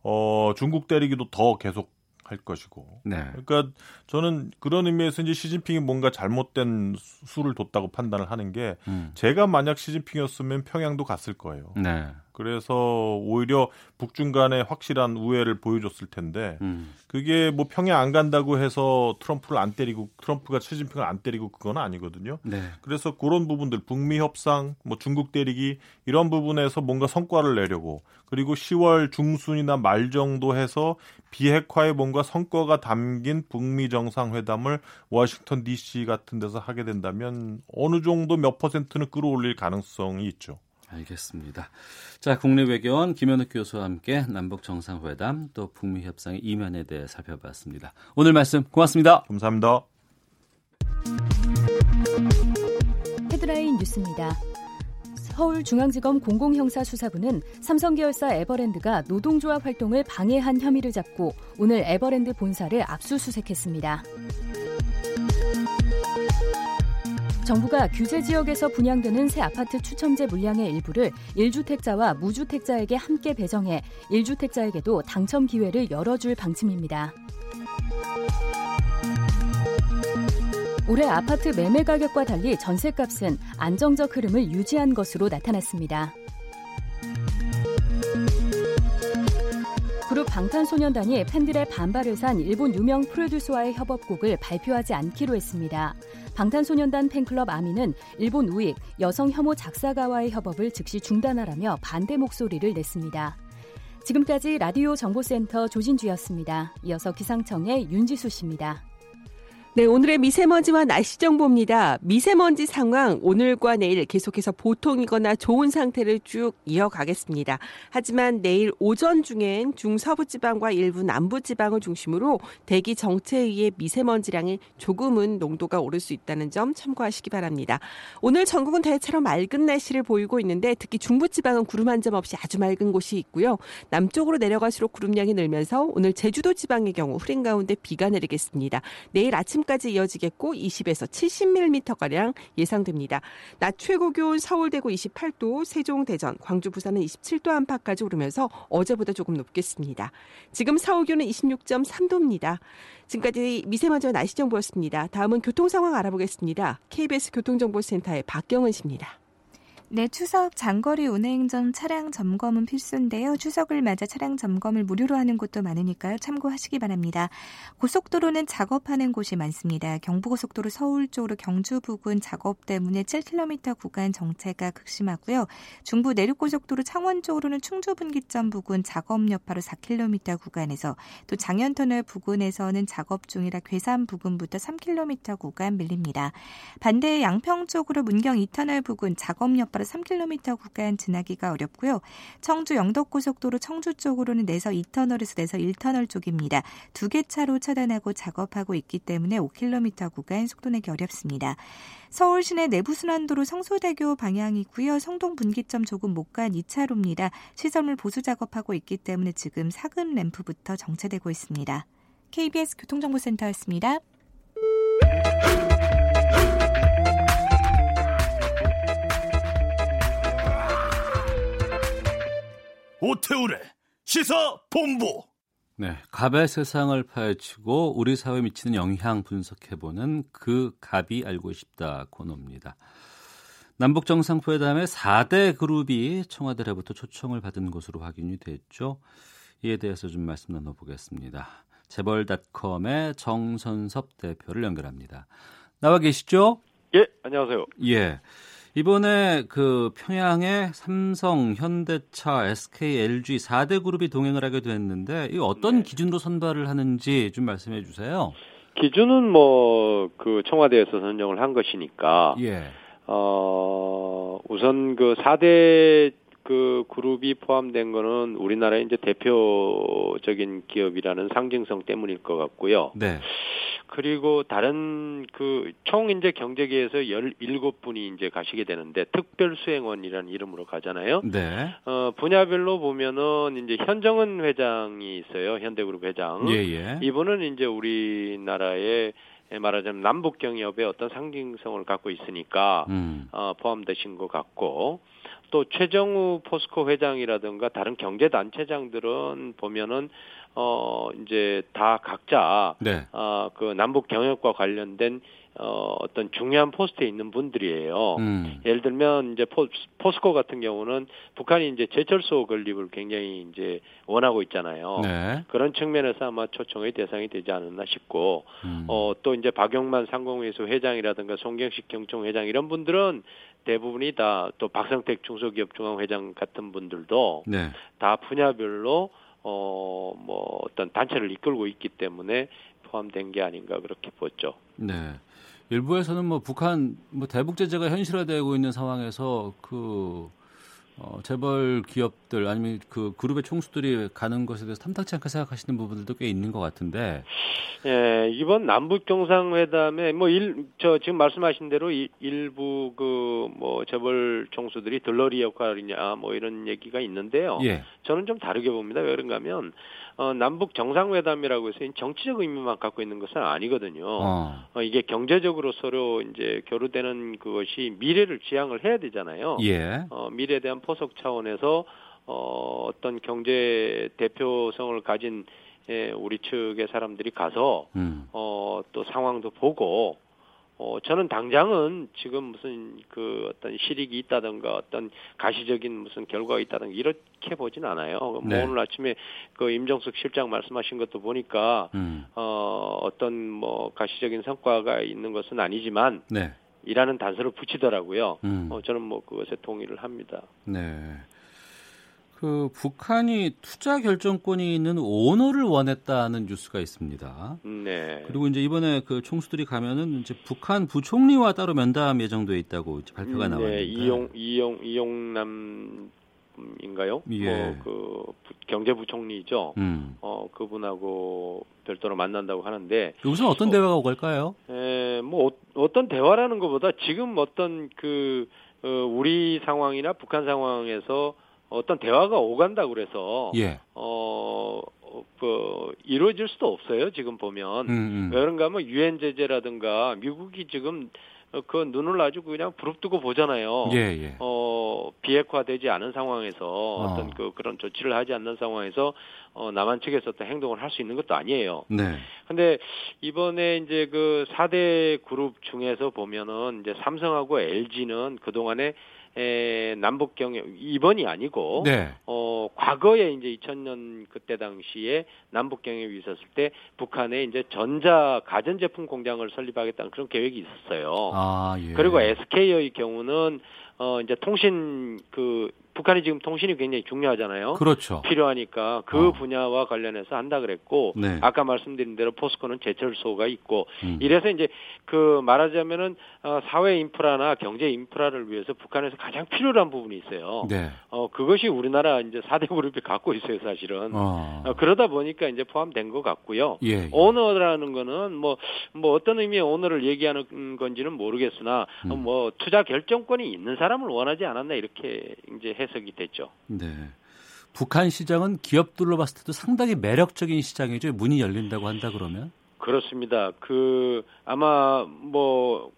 어, 중국 때리기도 더 계속 할 것이고. 네. 그러니까 저는 그런 의미에서 이제 시진핑이 뭔가 잘못된 수를 뒀다고 판단을 하는 게 음. 제가 만약 시진핑이었으면 평양도 갔을 거예요. 네. 그래서 오히려 북중 간에 확실한 우애를 보여줬을 텐데 음. 그게 뭐 평양 안 간다고 해서 트럼프를 안 때리고 트럼프가 시진핑을 안 때리고 그건 아니거든요. 네. 그래서 그런 부분들 북미 협상, 뭐 중국 때리기 이런 부분에서 뭔가 성과를 내려고 그리고 10월 중순이나 말 정도 해서 비핵화에 뭔가 성과가 담긴 북미 정상회담을 워싱턴 D.C. 같은 데서 하게 된다면 어느 정도 몇 퍼센트는 끌어올릴 가능성이 있죠. 알겠습니다. 자, 국립외교원 김현욱 교수와 함께 남북 정상회담 또 북미 협상의 이면에 대해 살펴봤습니다. 오늘 말씀 고맙습니다. 감사합니다. 헤드라인 뉴스입니다. 서울중앙지검 공공형사수사부는 삼성계열사 에버랜드가 노동조합 활동을 방해한 혐의를 잡고 오늘 에버랜드 본사를 압수수색했습니다. 정부가 규제 지역에서 분양되는 새 아파트 추첨제 물량의 일부를 1주택자와 무주택자에게 함께 배정해 1주택자에게도 당첨 기회를 열어줄 방침입니다. 올해 아파트 매매 가격과 달리 전세값은 안정적 흐름을 유지한 것으로 나타났습니다. 그룹 방탄소년단이 팬들의 반발을 산 일본 유명 프로듀서와의 협업곡을 발표하지 않기로 했습니다. 방탄소년단 팬클럽 아미는 일본 우익 여성 혐오 작사가와의 협업을 즉시 중단하라며 반대 목소리를 냈습니다. 지금까지 라디오 정보센터 조진주였습니다. 이어서 기상청의 윤지수 씨입니다. 네, 오늘의 미세먼지와 날씨 정보입니다. 미세먼지 상황 오늘과 내일 계속해서 보통이거나 좋은 상태를 쭉 이어가겠습니다. 하지만 내일 오전 중엔 중서부 지방과 일부 남부 지방을 중심으로 대기 정체에 의해 미세먼지량이 조금은 농도가 오를 수 있다는 점 참고하시기 바랍니다. 오늘 전국은 대체로 맑은 날씨를 보이고 있는데 특히 중부 지방은 구름 한 점 없이 아주 맑은 곳이 있고요. 남쪽으로 내려갈수록 구름량이 늘면서 오늘 제주도 지방의 경우 흐린 가운데 비가 내리겠습니다. 내일 아침 아침까지 이어지겠고 20에서 70mm가량 예상됩니다. 낮 최고 기온 서울 대구 28도, 세종 대전, 광주 부산은 27도 안팎까지 오르면서 어제보다 조금 높겠습니다. 지금 서울 기온은 26.3도입니다. 지금까지 미세먼지와 날씨 정보였습니다. 다음은 교통 상황 알아보겠습니다. KBS 교통정보센터의 박경은 씨입니다. 네, 추석 장거리 운행 전 차량 점검은 필수인데요. 추석을 맞아 차량 점검을 무료로 하는 곳도 많으니까요. 참고하시기 바랍니다. 고속도로는 작업하는 곳이 많습니다. 경부고속도로 서울 쪽으로 경주 부근 작업 때문에 7km 구간 정체가 극심하고요. 중부 내륙고속도로 창원 쪽으로는 충주 분기점 부근 작업 여파로 4km 구간에서 또 장현터널 부근에서는 작업 중이라 괴산 부근부터 3km 구간 밀립니다. 반대 양평 쪽으로 문경 2터널 부근 작업 여파로 바로 3km 구간 지나기가 어렵고요. 청주 영덕고속도로 청주 쪽으로는 내서 2터널에서 내서 1터널 쪽입니다. 두 개 차로 차단하고 작업하고 있기 때문에 5km 구간 속도 내기 어렵습니다. 서울 시내 내부순환도로 성소대교 방향이고요. 성동 분기점 조금 못 간 2차로입니다. 시설물 보수 작업하고 있기 때문에 지금 사금 램프부터 정체되고 있습니다. KBS 교통정보센터였습니다. 오태우래 시사 본부. 네, 갑의 세상을 파헤치고 우리 사회에 미치는 영향 분석해보는 그 갑이 알고 싶다 코너입니다. 남북 정상회담의 4대 그룹이 청와대로부터 초청을 받은 것으로 확인이 됐죠. 이에 대해서 좀 말씀 나눠보겠습니다. 재벌닷컴의 정선섭 대표를 연결합니다. 나와 계시죠? 예, 안녕하세요. 예. 이번에 그 평양에 삼성, 현대차, SK, LG 4대 그룹이 동행을 하게 됐는데 이 어떤 네. 기준으로 선발을 하는지 좀 말씀해 주세요. 기준은 뭐 그 청와대에서 선정을 한 것이니까 예. 어 우선 그 4대 그 그룹이 포함된 거는 우리나라의 이제 대표적인 기업이라는 상징성 때문일 것 같고요. 네. 그리고 다른 그 총 이제 경제계에서 17분이 이제 가시게 되는데 특별 수행원이라는 이름으로 가잖아요. 네. 어, 분야별로 보면은 이제 현정은 회장이 있어요. 현대그룹 회장. 예, 예. 이분은 이제 우리나라의 말하자면 남북 경협의 어떤 상징성을 갖고 있으니까 음. 어, 포함되신 것 같고 또 최정우 포스코 회장이라든가 다른 경제 단체장들은 보면은 어 이제 다 각자 네. 어그 남북 경협과 관련된 어, 어떤 중요한 포스트에 있는 분들이에요. 음. 예를 들면 이제 포, 포스코 같은 경우는 북한이 이제 제철소 건립을 굉장히 이제 원하고 있잖아요. 네. 그런 측면에서 아마 초청의 대상이 되지 않았나 싶고, 음. 어, 또 이제 박용만 상공회의소 회장이라든가 손경식 경총 회장 이런 분들은 대부분이 다 또 박성택 중소기업 중앙회장 같은 분들도 네. 다 분야별로 어, 뭐 어떤 단체를 이끌고 있기 때문에 포함된 게 아닌가 그렇게 보죠. 네. 일부에서는 뭐 북한 뭐 대북 제재가 현실화되고 있는 상황에서 그 어, 재벌 기업들 아니면 그 그룹의 총수들이 가는 것에 대해서 탐탁치 않게 생각하시는 부분들도 꽤 있는 것 같은데. 예, 이번 남북 정상회담에 뭐 일 저 지금 말씀하신 대로 일, 일부 그 뭐 재벌 총수들이 들러리 역할이냐 뭐 이런 얘기가 있는데요. 예. 저는 좀 다르게 봅니다. 왜 그런가면 어, 남북 정상회담이라고 해서 정치적 의미만 갖고 있는 것은 아니거든요. 어. 어, 이게 경제적으로 서로 이제 교류되는 그것이 미래를 지향을 해야 되잖아요. 예. 어, 미래에 대한 포석 차원에서 어, 어떤 경제 대표성을 가진 예, 우리 측의 사람들이 가서 음. 어, 또 상황도 보고 어, 저는 당장은 지금 무슨 그 어떤 실익이 있다든가 어떤 가시적인 무슨 결과가 있다든가 이렇게 보진 않아요. 뭐 네. 오늘 아침에 그 임정숙 실장 말씀하신 것도 보니까 음. 어, 어떤 뭐 가시적인 성과가 있는 것은 아니지만 네. 이라는 단서를 붙이더라고요. 음. 어, 저는 뭐 그것에 동의를 합니다. 네. 그 북한이 투자 결정권이 있는 오너를 원했다는 뉴스가 있습니다. 네. 그리고 이제 이번에 그 총수들이 가면은 이제 북한 부총리와 따로 면담 예정돼 있다고 발표가 음, 네. 나왔는데 이용 이용 이용남 인가요? 예. 뭐그 경제부총리죠. 음. 어 그분하고 별도로 만난다고 하는데 여기서 어떤 어, 대화가 오갈까요? 에, 뭐 어, 떤 대화라는 것보다 지금 어떤 그 어, 우리 상황이나 북한 상황에서 어떤 대화가 오간다 그래서 예. 어, 그 이루어질 수도 없어요. 지금 보면 음, 음. 왜 그런가 하면 유엔 제재라든가 미국이 지금 그 눈을 아주 그냥 부릅뜨고 보잖아요. 예, 예. 어, 비핵화되지 않은 상황에서 어. 떤 그 그런 조치를 하지 않는 상황에서 어, 남한 측에서 어떤 행동을 할 수 있는 것도 아니에요. 네. 근데 이번에 이제 그 4대 그룹 중에서 보면은 이제 삼성하고 LG는 그동안에 에, 남북 경협 이번이 아니고 네. 어 과거에 이제 2000년 그때 당시에 남북 경협이 있었을 때 북한에 이제 전자 가전 제품 공장을 설립하겠다는 그런 계획이 있었어요. 아, 예. 그리고 SK의 경우는 어 이제 통신 그 북한이 지금 통신이 굉장히 중요하잖아요. 그렇죠. 필요하니까 그 어. 분야와 관련해서 한다 그랬고 네. 아까 말씀드린 대로 포스코는 제철소가 있고 음. 이래서 이제 그 말하자면은 어, 사회 인프라나 경제 인프라를 위해서 북한에서 가장 필요한 부분이 있어요. 네. 어 그것이 우리나라 이제 4대 그룹이 갖고 있어요, 사실은. 어. 어, 그러다 보니까 이제 포함된 것 같고요. 예, 예. 오너라는 거는 뭐, 뭐 어떤 의미의 오너를 얘기하는 건지는 모르겠으나 음. 어, 뭐 투자 결정권이 있는 사람을 원하지 않았나 이렇게 이제 해석이 됐죠. 네. 북한 시장은 기업들로 봤을 때도 상당히 매력적인 시장이죠. 문이 열린다고 한다 그러면. 그렇습니다. 그 아마 뭐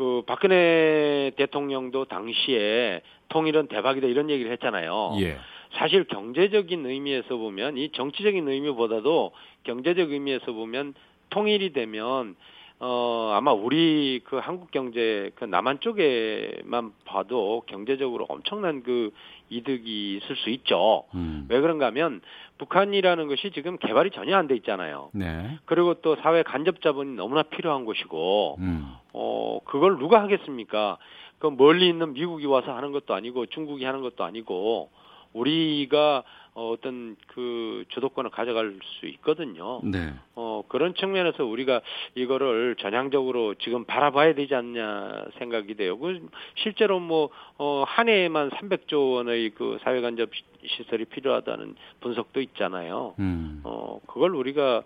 그 박근혜 대통령도 당시에 통일은 대박이다 이런 얘기를 했잖아요. 예. 사실 경제적인 의미에서 보면 이 정치적인 의미보다도 경제적 의미에서 보면 통일이 되면 어 아마 우리 그 한국 경제 그 남한 쪽에만 봐도 경제적으로 엄청난 그 이득이 있을 수 있죠. 음. 왜 그런가 하면 북한이라는 것이 지금 개발이 전혀 안 돼 있잖아요. 네. 그리고 또 사회 간접 자본이 너무나 필요한 곳이고 음. 어 그걸 누가 하겠습니까? 그 멀리 있는 미국이 와서 하는 것도 아니고 중국이 하는 것도 아니고 우리가 어, 어떤 그 주도권을 가져갈 수 있거든요. 네. 어, 그런 측면에서 우리가 이거를 전향적으로 지금 바라봐야 되지 않냐 생각이 돼요. 그 실제로 뭐, 어, 한 해에만 300조 원의 그 사회간접 시설이 필요하다는 분석도 있잖아요. 음. 어, 그걸 우리가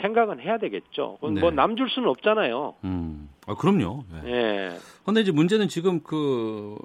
생각은 해야 되겠죠. 네. 뭐 남 줄 수는 없잖아요. 음. 아, 그럼요. 네. 예. 근데 이제 문제는 지금 그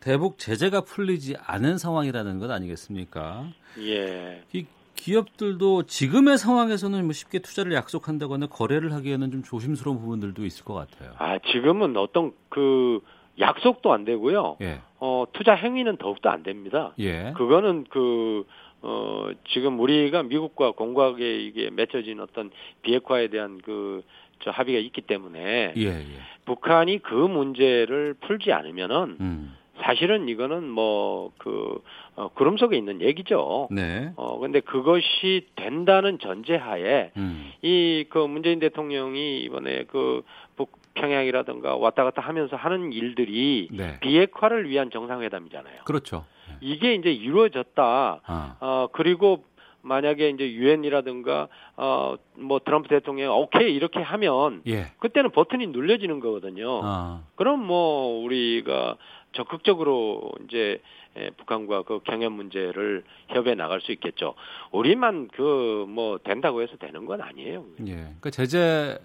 대북 제재가 풀리지 않은 상황이라는 것 아니겠습니까? 예. 이 기업들도 지금의 상황에서는 뭐 쉽게 투자를 약속한다거나 거래를 하기에는 좀 조심스러운 부분들도 있을 것 같아요. 아, 지금은 어떤 그 약속도 안 되고요. 예. 어, 투자 행위는 더욱더 안 됩니다. 예. 그거는 그, 어, 지금 우리가 미국과 공과하게 이게 맺혀진 어떤 비핵화에 대한 그, 저 합의가 있기 때문에 예, 예. 북한이 그 문제를 풀지 않으면은 음. 사실은 이거는 뭐그 어, 구름 속에 있는 얘기죠. 네. 어 근데 그것이 된다는 전제하에 음. 이그 문재인 대통령이 이번에 그 북평양이라든가 왔다 갔다 하면서 하는 일들이 네. 비핵화를 위한 정상회담이잖아요. 그렇죠. 이게 이제 이루어졌다. 아. 어 그리고 만약에 이제 유엔이라든가 어 뭐 트럼프 대통령이 오케이 이렇게 하면 예. 그때는 버튼이 눌려지는 거거든요. 아. 그럼 뭐 우리가 적극적으로 이제 에, 북한과 그 경협 문제를 협의해 나갈 수 있겠죠. 우리만 그 뭐 된다고 해서 되는 건 아니에요. 예. 그러니까 제재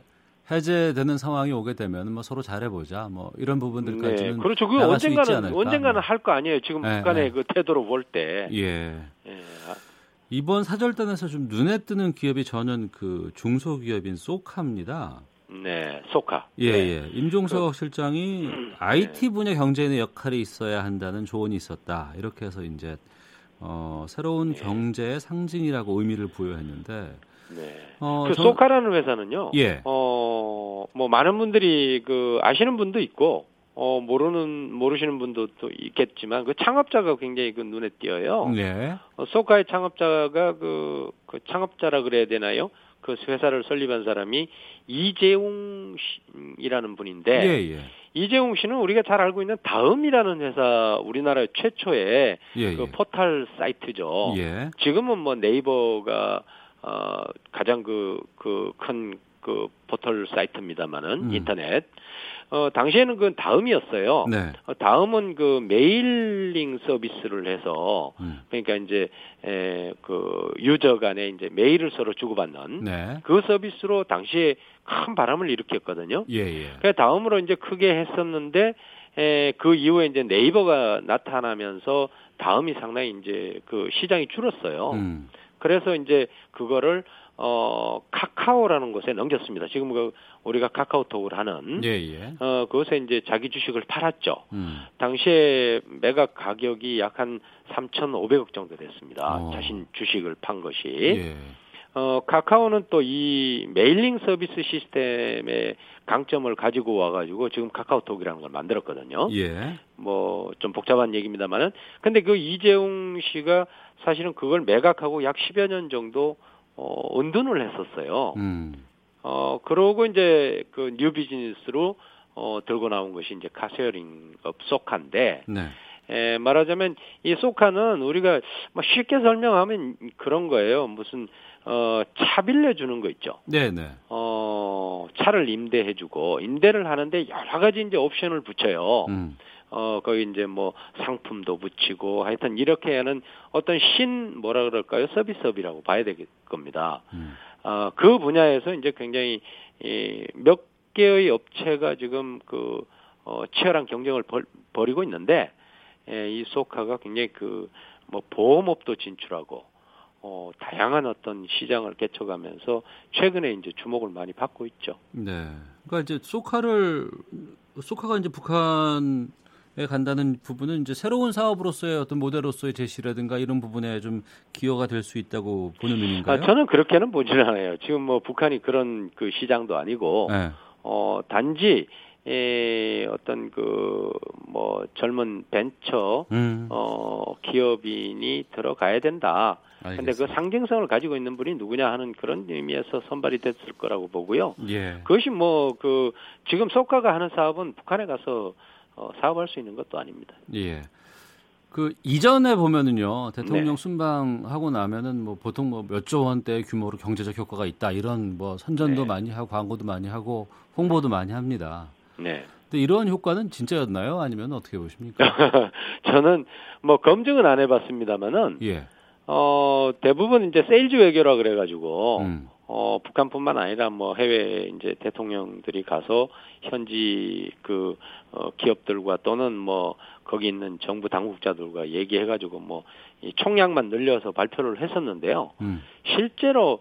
해제되는 상황이 오게 되면 뭐 서로 잘해보자 뭐 이런 부분들까지는 네, 그렇죠. 그 언젠가는. 언젠가는 할거 아니에요. 지금 네, 북한의 네. 그 태도로 볼 때. 예. 예. 이번 사절단에서 좀 눈에 뜨는 기업이 저는 그 중소기업인 소카입니다. 네, 소카. 예, 네. 예. 임종석 실장이 IT 분야 경제인의 역할이 있어야 한다는 조언이 있었다. 이렇게 해서 이제 어, 새로운 경제의 상징이라고 의미를 부여했는데 네. 어, 그 저- 소카라는 회사는요. 예. 어, 뭐 많은 분들이 그 아시는 분도 있고 어 모르는 모르시는 분도 또 있겠지만 그 창업자가 굉장히 그 눈에 띄어요. 네. 어, 소카의 창업자가 그, 그 창업자라 그래야 되나요? 그 회사를 설립한 사람이 이재웅이라는 분인데 예, 예. 이재웅 씨는 우리가 잘 알고 있는 다음이라는 회사 우리나라 최초의 예, 그 예. 포털 사이트죠. 예. 지금은 뭐 네이버가 어 가장 그 그 큰그 그 포털 사이트입니다만은 음. 인터넷 어, 당시에는 그건 다음이었어요. 네. 어, 다음은 그 mailing 서비스를 해서 음. 그러니까 이제 에, 그 user 간에 이제 메일을 서로 주고받는 네. 그 서비스로 당시에 큰 바람을 일으켰거든요. 예, 예. 그래 다음으로 이제 크게 했었는데 에, 그 이후에 이제 네이버가 나타나면서 다음이 상당히 이제 그 시장이 줄었어요. 음. 그래서 이제 그거를 어 카카오라는 곳에 넘겼습니다. 지금 그 우리가 카카오톡을 하는 예, 예. 어 그것에 이제 자기 주식을 팔았죠. 음. 당시에 매각 가격이 약 한 3,500억 정도 됐습니다. 어. 자신 주식을 판 것이. 예. 어 카카오는 또 이 mailing 서비스 시스템의 강점을 가지고 와가지고 지금 카카오톡이라는 걸 만들었거든요. 예. 뭐 좀 복잡한 얘기입니다만은 근데 그 이재웅 씨가 사실은 그걸 매각하고 약 10여 년 정도 어, 은둔을 했었어요. 음. 어, 그러고 이제 그 new business로 어, 들고 나온 것이 이제 car sharing 업 쏘카인데, 네. 에, 말하자면 이 쏘카는 우리가 뭐 쉽게 설명하면 그런 거예요. 무슨 어, 차 빌려주는 거 있죠. 네네. 네. 어, 차를 임대해주고 임대를 하는데 여러 가지 이제 옵션을 붙여요. 음. 어, 거기 이제 뭐 상품도 붙이고 하여튼 이렇게 하는 어떤 신 뭐라 그럴까요? 서비스업이라고 봐야 될 겁니다. 음. 어, 그 분야에서 이제 굉장히 이, 몇 개의 업체가 지금 그 어, 치열한 경쟁을 벌, 벌이고 있는데 에, 이 소카가 굉장히 그 뭐 보험업도 진출하고 어, 다양한 어떤 시장을 개척하면서 최근에 이제 주목을 많이 받고 있죠. 네. 그러니까 이제 소카를 소카가 이제 북한 에 간다는 부분은 이제 새로운 사업으로서의 어떤 모델로서의 제시라든가 이런 부분에 좀 기여가 될 수 있다고 보는 의미인가요? 아, 저는 그렇게는 보지는 않아요. 지금 뭐 북한이 그런 그 시장도 아니고 네. 어 단지 에, 어떤 그 뭐 젊은 벤처 음. 어 기업인이 들어가야 된다. 근데 그 상징성을 가지고 있는 분이 누구냐 하는 그런 의미에서 선발이 됐을 거라고 보고요. 예. 그것이 뭐 그 지금 쏘카가 하는 사업은 북한에 가서 어, 사업할 수 있는 것도 아닙니다. 예. 그 이전에 보면은요 대통령 네. 순방하고 나면은 뭐 보통 뭐 몇 조 원대 규모로 경제적 효과가 있다 이런 뭐 선전도 네. 많이 하고 광고도 많이 하고 홍보도 많이 합니다. 네. 근데 이런 효과는 진짜였나요? 아니면 어떻게 보십니까? 저는 뭐 검증은 안 해봤습니다만은 예. 어 대부분 이제 세일즈 외교라 그래가지고 음. 어, 북한뿐만 아니라 뭐 해외 이제 대통령들이 가서 현지 그 어, 기업들과 또는 뭐 거기 있는 정부 당국자들과 얘기해가지고 뭐 이 총량만 늘려서 발표를 했었는데요. 음. 실제로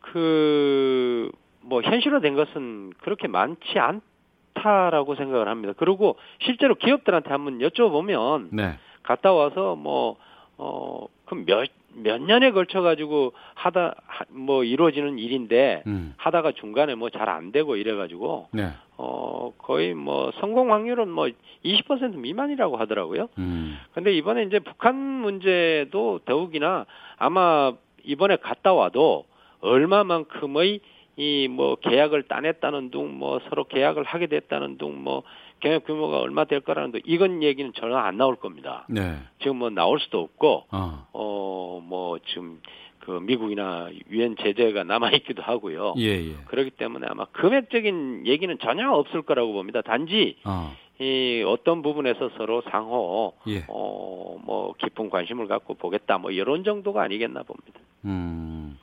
그 뭐 현실화된 것은 그렇게 많지 않다라고 생각을 합니다. 그리고 실제로 기업들한테 한번 여쭤보면 네. 갔다 와서 뭐 어, 그럼 몇, 몇 년에 걸쳐 가지고 하다 뭐 이루어지는 일인데 음. 하다가 중간에 뭐 잘 안 되고 이래 가지고 네. 어 거의 뭐 성공 확률은 뭐 20% 미만이라고 하더라고요. 음. 근데 이번에 이제 북한 문제도 더욱이나 아마 이번에 갔다 와도 얼마만큼의 이 뭐 계약을 따냈다는 둥 뭐 서로 계약을 하게 됐다는 둥뭐 경영 규모가 얼마 될 거라는 데 이건 얘기는 전혀 안 나올 겁니다. 네. 지금 뭐 나올 수도 없고 어뭐 어, 지금 그 미국이나 유엔 제재가 남아 있기도 하고요. 예, 예. 그렇기 때문에 아마 금액적인 얘기는 전혀 없을 거라고 봅니다. 단지 어. 이 어떤 부분에서 서로 상호 예. 어뭐 깊은 관심을 갖고 보겠다 뭐 이런 정도가 아니겠나 봅니다. 음.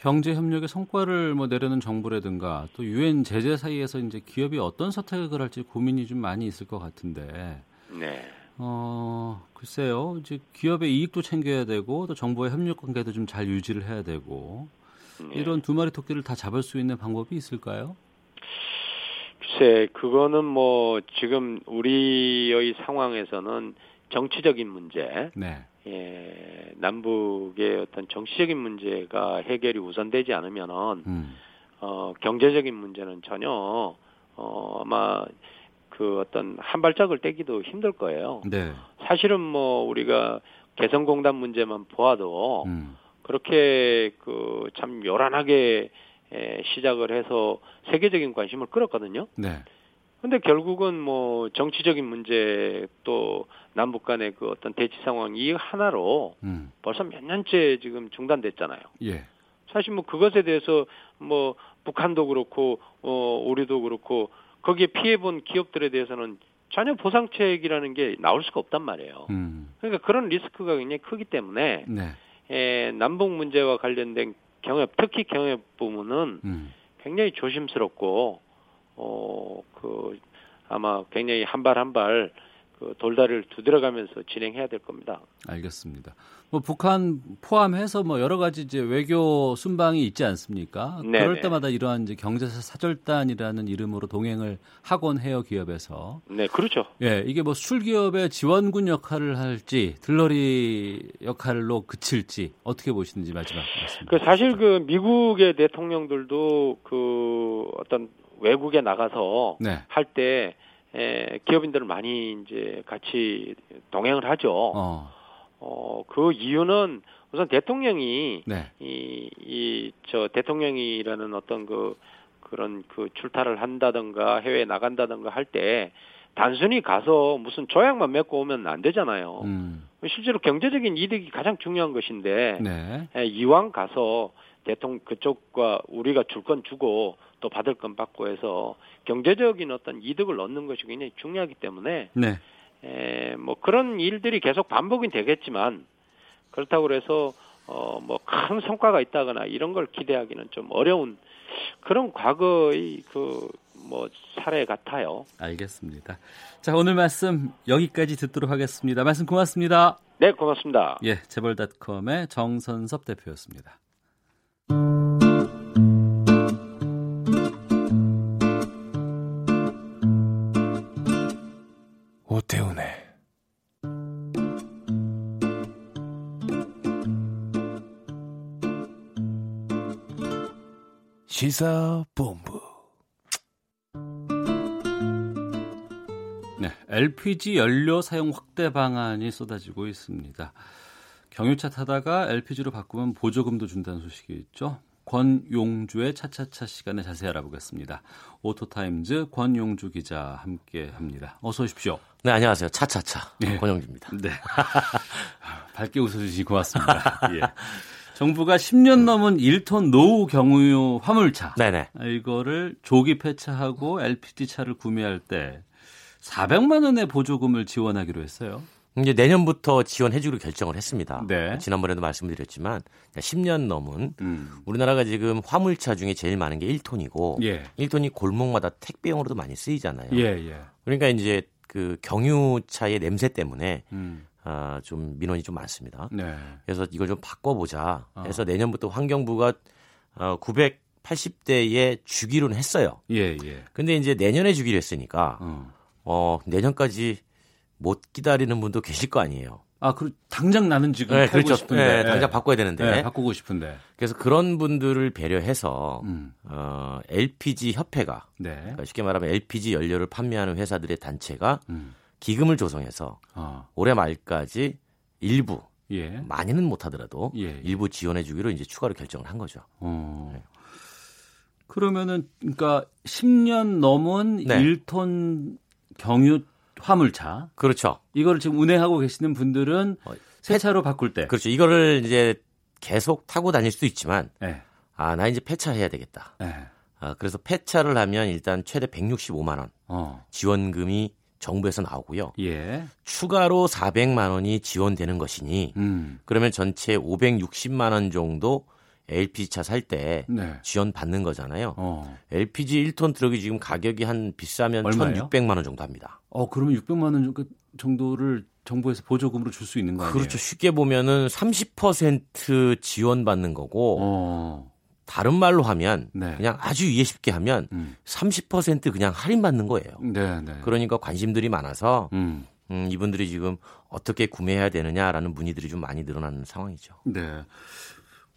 경제 협력의 성과를 뭐 내려는 정부라든가 또 유엔 제재 사이에서 이제 기업이 어떤 선택을 할지 고민이 좀 많이 있을 것 같은데. 네. 어, 글쎄요. 이제 기업의 이익도 챙겨야 되고 또 정부의 협력 관계도 좀 잘 유지를 해야 되고 네. 이런 두 마리 토끼를 다 잡을 수 있는 방법이 있을까요? 글쎄, 그거는 뭐 지금 우리의 상황에서는 정치적인 문제, 네. 예, 남북의 어떤 정치적인 문제가 해결이 우선되지 않으면은 음. 어, 경제적인 문제는 전혀 어, 아마 그 어떤 한 발짝을 떼기도 힘들 거예요. 네. 사실은 뭐 우리가 개성공단 문제만 보아도 음. 그렇게 그 참 요란하게 에, 시작을 해서 세계적인 관심을 끌었거든요. 네. 근데 결국은 뭐 정치적인 문제 또 남북 간의 그 어떤 대치 상황 이 하나로 음. 벌써 몇 년째 지금 중단됐잖아요. 예. 사실 뭐 그것에 대해서 뭐 북한도 그렇고 어 우리도 그렇고 거기에 피해 본 기업들에 대해서는 전혀 보상책이라는 게 나올 수가 없단 말이에요. 음. 그러니까 그런 리스크가 굉장히 크기 때문에 네. 에, 남북 문제와 관련된 경협, 특히 경협 부분은 음. 굉장히 조심스럽고 어 그 아마 굉장히 한 발 한 발 그 돌다리를 두드려가면서 진행해야 될 겁니다. 알겠습니다. 뭐 북한 포함해서 뭐 여러 가지 이제 외교 순방이 있지 않습니까? 네네. 그럴 때마다 이러한 이제 경제사 사절단이라는 이름으로 동행을 하곤 해요 기업에서. 네, 그렇죠. 예, 이게 뭐 수출기업의 지원군 역할을 할지 들러리 역할로 그칠지 어떻게 보시는지 마지막 말씀. 그 사실 그 미국의 대통령들도 그 어떤 외국에 나가서 네. 할때 기업인들을 많이 이제 같이 동행을 하죠. 어. 어, 그 이유는 우선 대통령이 네. 이, 이, 저 대통령이라는 어떤 그 그런 그 출타를 한다든가 해외에 나간다든가 할 때 단순히 가서 무슨 조약만 맺고 오면 안 되잖아요. 음. 실제로 경제적인 이득이 가장 중요한 것인데 네. 예, 이왕 가서 대통령 그쪽과 우리가 줄 건 주고 또 받을 건 받고 해서 경제적인 어떤 이득을 얻는 것이 굉장히 중요하기 때문에 네. 에, 뭐 그런 일들이 계속 반복이 되겠지만 그렇다고 그래서 어 뭐 큰 성과가 있다거나 이런 걸 기대하기는 좀 어려운 그런 과거의 그 뭐 사례 같아요. 알겠습니다. 자 오늘 말씀 여기까지 듣도록 하겠습니다. 말씀 고맙습니다. 네 고맙습니다. 예 재벌닷컴의 정선섭 대표였습니다. 오태훈의 시사본부 네, LPG 연료 사용 확대 방안이 쏟아지고 있습니다. 경유차 타다가 LPG로 바꾸면 보조금도 준다는 소식이 있죠. 권용주의 차차차 시간에 자세히 알아보겠습니다. 오토타임즈 권용주 기자 함께 합니다. 어서 오십시오. 네, 안녕하세요. 차차차. 네. 권용주입니다. 네. 밝게 웃어주시 고맙습니다. 예. 정부가 10년 넘은 1톤 노후 경유 화물차. 네네. 이거를 조기 폐차하고 LPG 차를 구매할 때 400만 원의 보조금을 지원하기로 했어요. 이제 내년부터 지원해주기로 결정을 했습니다. 네. 지난번에도 말씀드렸지만 10년 넘은 음. 우리나라가 지금 화물차 중에 제일 많은 게 1톤이고 예. 1톤이 골목마다 택배용으로도 많이 쓰이잖아요. 예, 예. 그러니까 이제 그 경유차의 냄새 때문에 음. 아, 좀 민원이 좀 많습니다. 네. 그래서 이걸 좀 바꿔보자 해서 어. 내년부터 환경부가 어, 980대에 주기로는 했어요. 예, 예. 근데 이제 내년에 주기로 했으니까 어, 어 내년까지 못 기다리는 분도 계실 거 아니에요. 아, 그 당장 나는 지금 네, 그렇죠. 싶은데 네, 당장 바꿔야 되는데 네, 바꾸고 싶은데. 그래서 그런 분들을 배려해서 음. 어, LPG 협회가 네. 그러니까 쉽게 말하면 LPG 연료를 판매하는 회사들의 단체가 음. 기금을 조성해서 어. 올해 말까지 일부 예. 많이는 못하더라도 예, 예. 일부 지원해주기로 이제 추가로 결정을 한 거죠. 어. 네. 그러면은 그러니까 10년 넘은 네. 1톤 경유 화물차. 그렇죠. 이거를 지금 운행하고 계시는 분들은 어, 새 차로 바꿀 때. 그렇죠. 이거를 이제 계속 타고 다닐 수도 있지만 네. 아, 나 이제 폐차해야 되겠다. 네. 아, 그래서 폐차를 하면 일단 최대 165만 원 어. 지원금이 정부에서 나오고요. 예. 추가로 400만 원이 지원되는 것이니 음. 그러면 전체 560만 원 정도 LPG 차 살때 네. 지원 받는 거잖아요. 어. LPG 1톤 트럭이 지금 가격이 한 비싸면 얼마예요? 1,600만 원 정도 합니다. 어, 그러면 600만 원 정도를 정부에서 보조금으로 줄 수 있는 거 아니에요? 그렇죠. 쉽게 보면은 30% 지원받는 거고 어. 다른 말로 하면 네. 그냥 아주 이해 쉽게 하면 음. 30% 그냥 할인받는 거예요. 네, 네. 그러니까 관심들이 많아서 음. 음, 이분들이 지금 어떻게 구매해야 되느냐라는 문의들이 좀 많이 늘어나는 상황이죠. 네.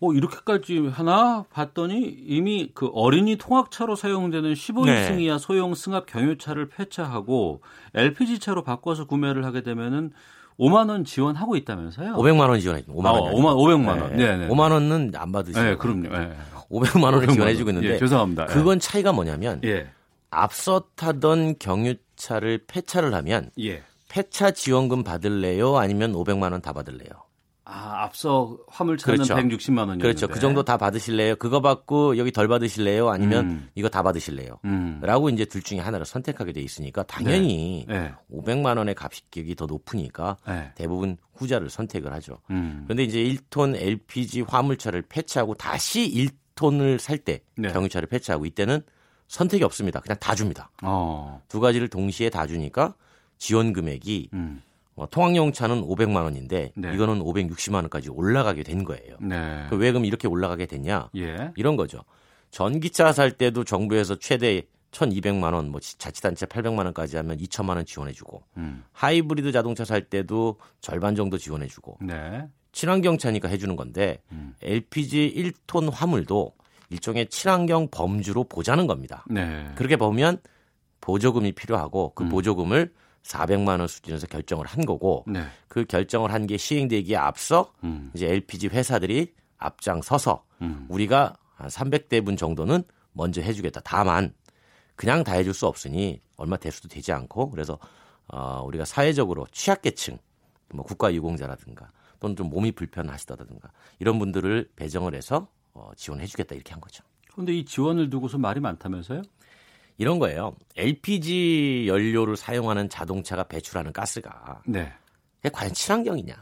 어, 이렇게까지 하나 봤더니 이미 그 어린이 통학차로 사용되는 15인승 네. 이하 소형 승합 경유차를 폐차하고 LPG차로 바꿔서 구매를 하게 되면은 5만 원 지원하고 있다면서요? 500만 원 지원해. 5만 원. 아, 5만 500만 원. 네, 네. 5만 원은 안 받으시죠. 네, 그럼요. 네. 500만 원을 지원해 주고 있는데 예, 죄송합니다. 그건 차이가 뭐냐면 예. 앞서 타던 경유차를 폐차를 하면 예. 폐차 지원금 받을래요? 아니면 500만 원 다 받을래요? 아, 앞서 화물차는 그렇죠. 160만 원이었는데. 그렇죠. 그 정도 다 받으실래요? 그거 받고 여기 덜 받으실래요? 아니면 음. 이거 다 받으실래요? 음. 라고 이제 둘 중에 하나를 선택하게 돼 있으니까 당연히 네. 네. 500만 원의 가격이 더 높으니까 네. 대부분 후자를 선택을 하죠. 음. 그런데 이제 1톤 LPG 화물차를 폐차하고 다시 1톤을 살때 네. 경유차를 폐차하고 이때는 선택이 없습니다. 그냥 다 줍니다. 어. 두 가지를 동시에 다 주니까 지원 금액이 음. 어, 통학용 차는 500만 원인데 네. 이거는 560만 원까지 올라가게 된 거예요. 네. 그 왜 그럼 이렇게 올라가게 됐냐? 예. 이런 거죠. 전기차 살 때도 정부에서 최대 1,200만 원, 뭐 자치단체 800만 원까지 하면 2천만 원 지원해주고 음. 하이브리드 자동차 살 때도 절반 정도 지원해주고 네. 친환경 차니까 해주는 건데 음. LPG 1톤 화물도 일종의 친환경 범주로 보자는 겁니다. 네. 그렇게 보면 보조금이 필요하고 그 음. 보조금을 400만 원 수준에서 결정을 한 거고 네. 그 결정을 한 게 시행되기에 앞서 음. 이제 LPG 회사들이 앞장서서 음. 우리가 한 300대분 정도는 먼저 해주겠다. 다만 그냥 다 해줄 수 없으니 얼마 대수도 되지 않고 그래서 어, 우리가 사회적으로 취약계층, 뭐 국가유공자라든가 또는 좀 몸이 불편하시다든가 이런 분들을 배정을 해서 어, 지원해주겠다 이렇게 한 거죠. 그런데 이 지원을 두고서 말이 많다면서요? 이런 거예요. LPG 연료를 사용하는 자동차가 배출하는 가스가 네. 그게 과연 친환경이냐?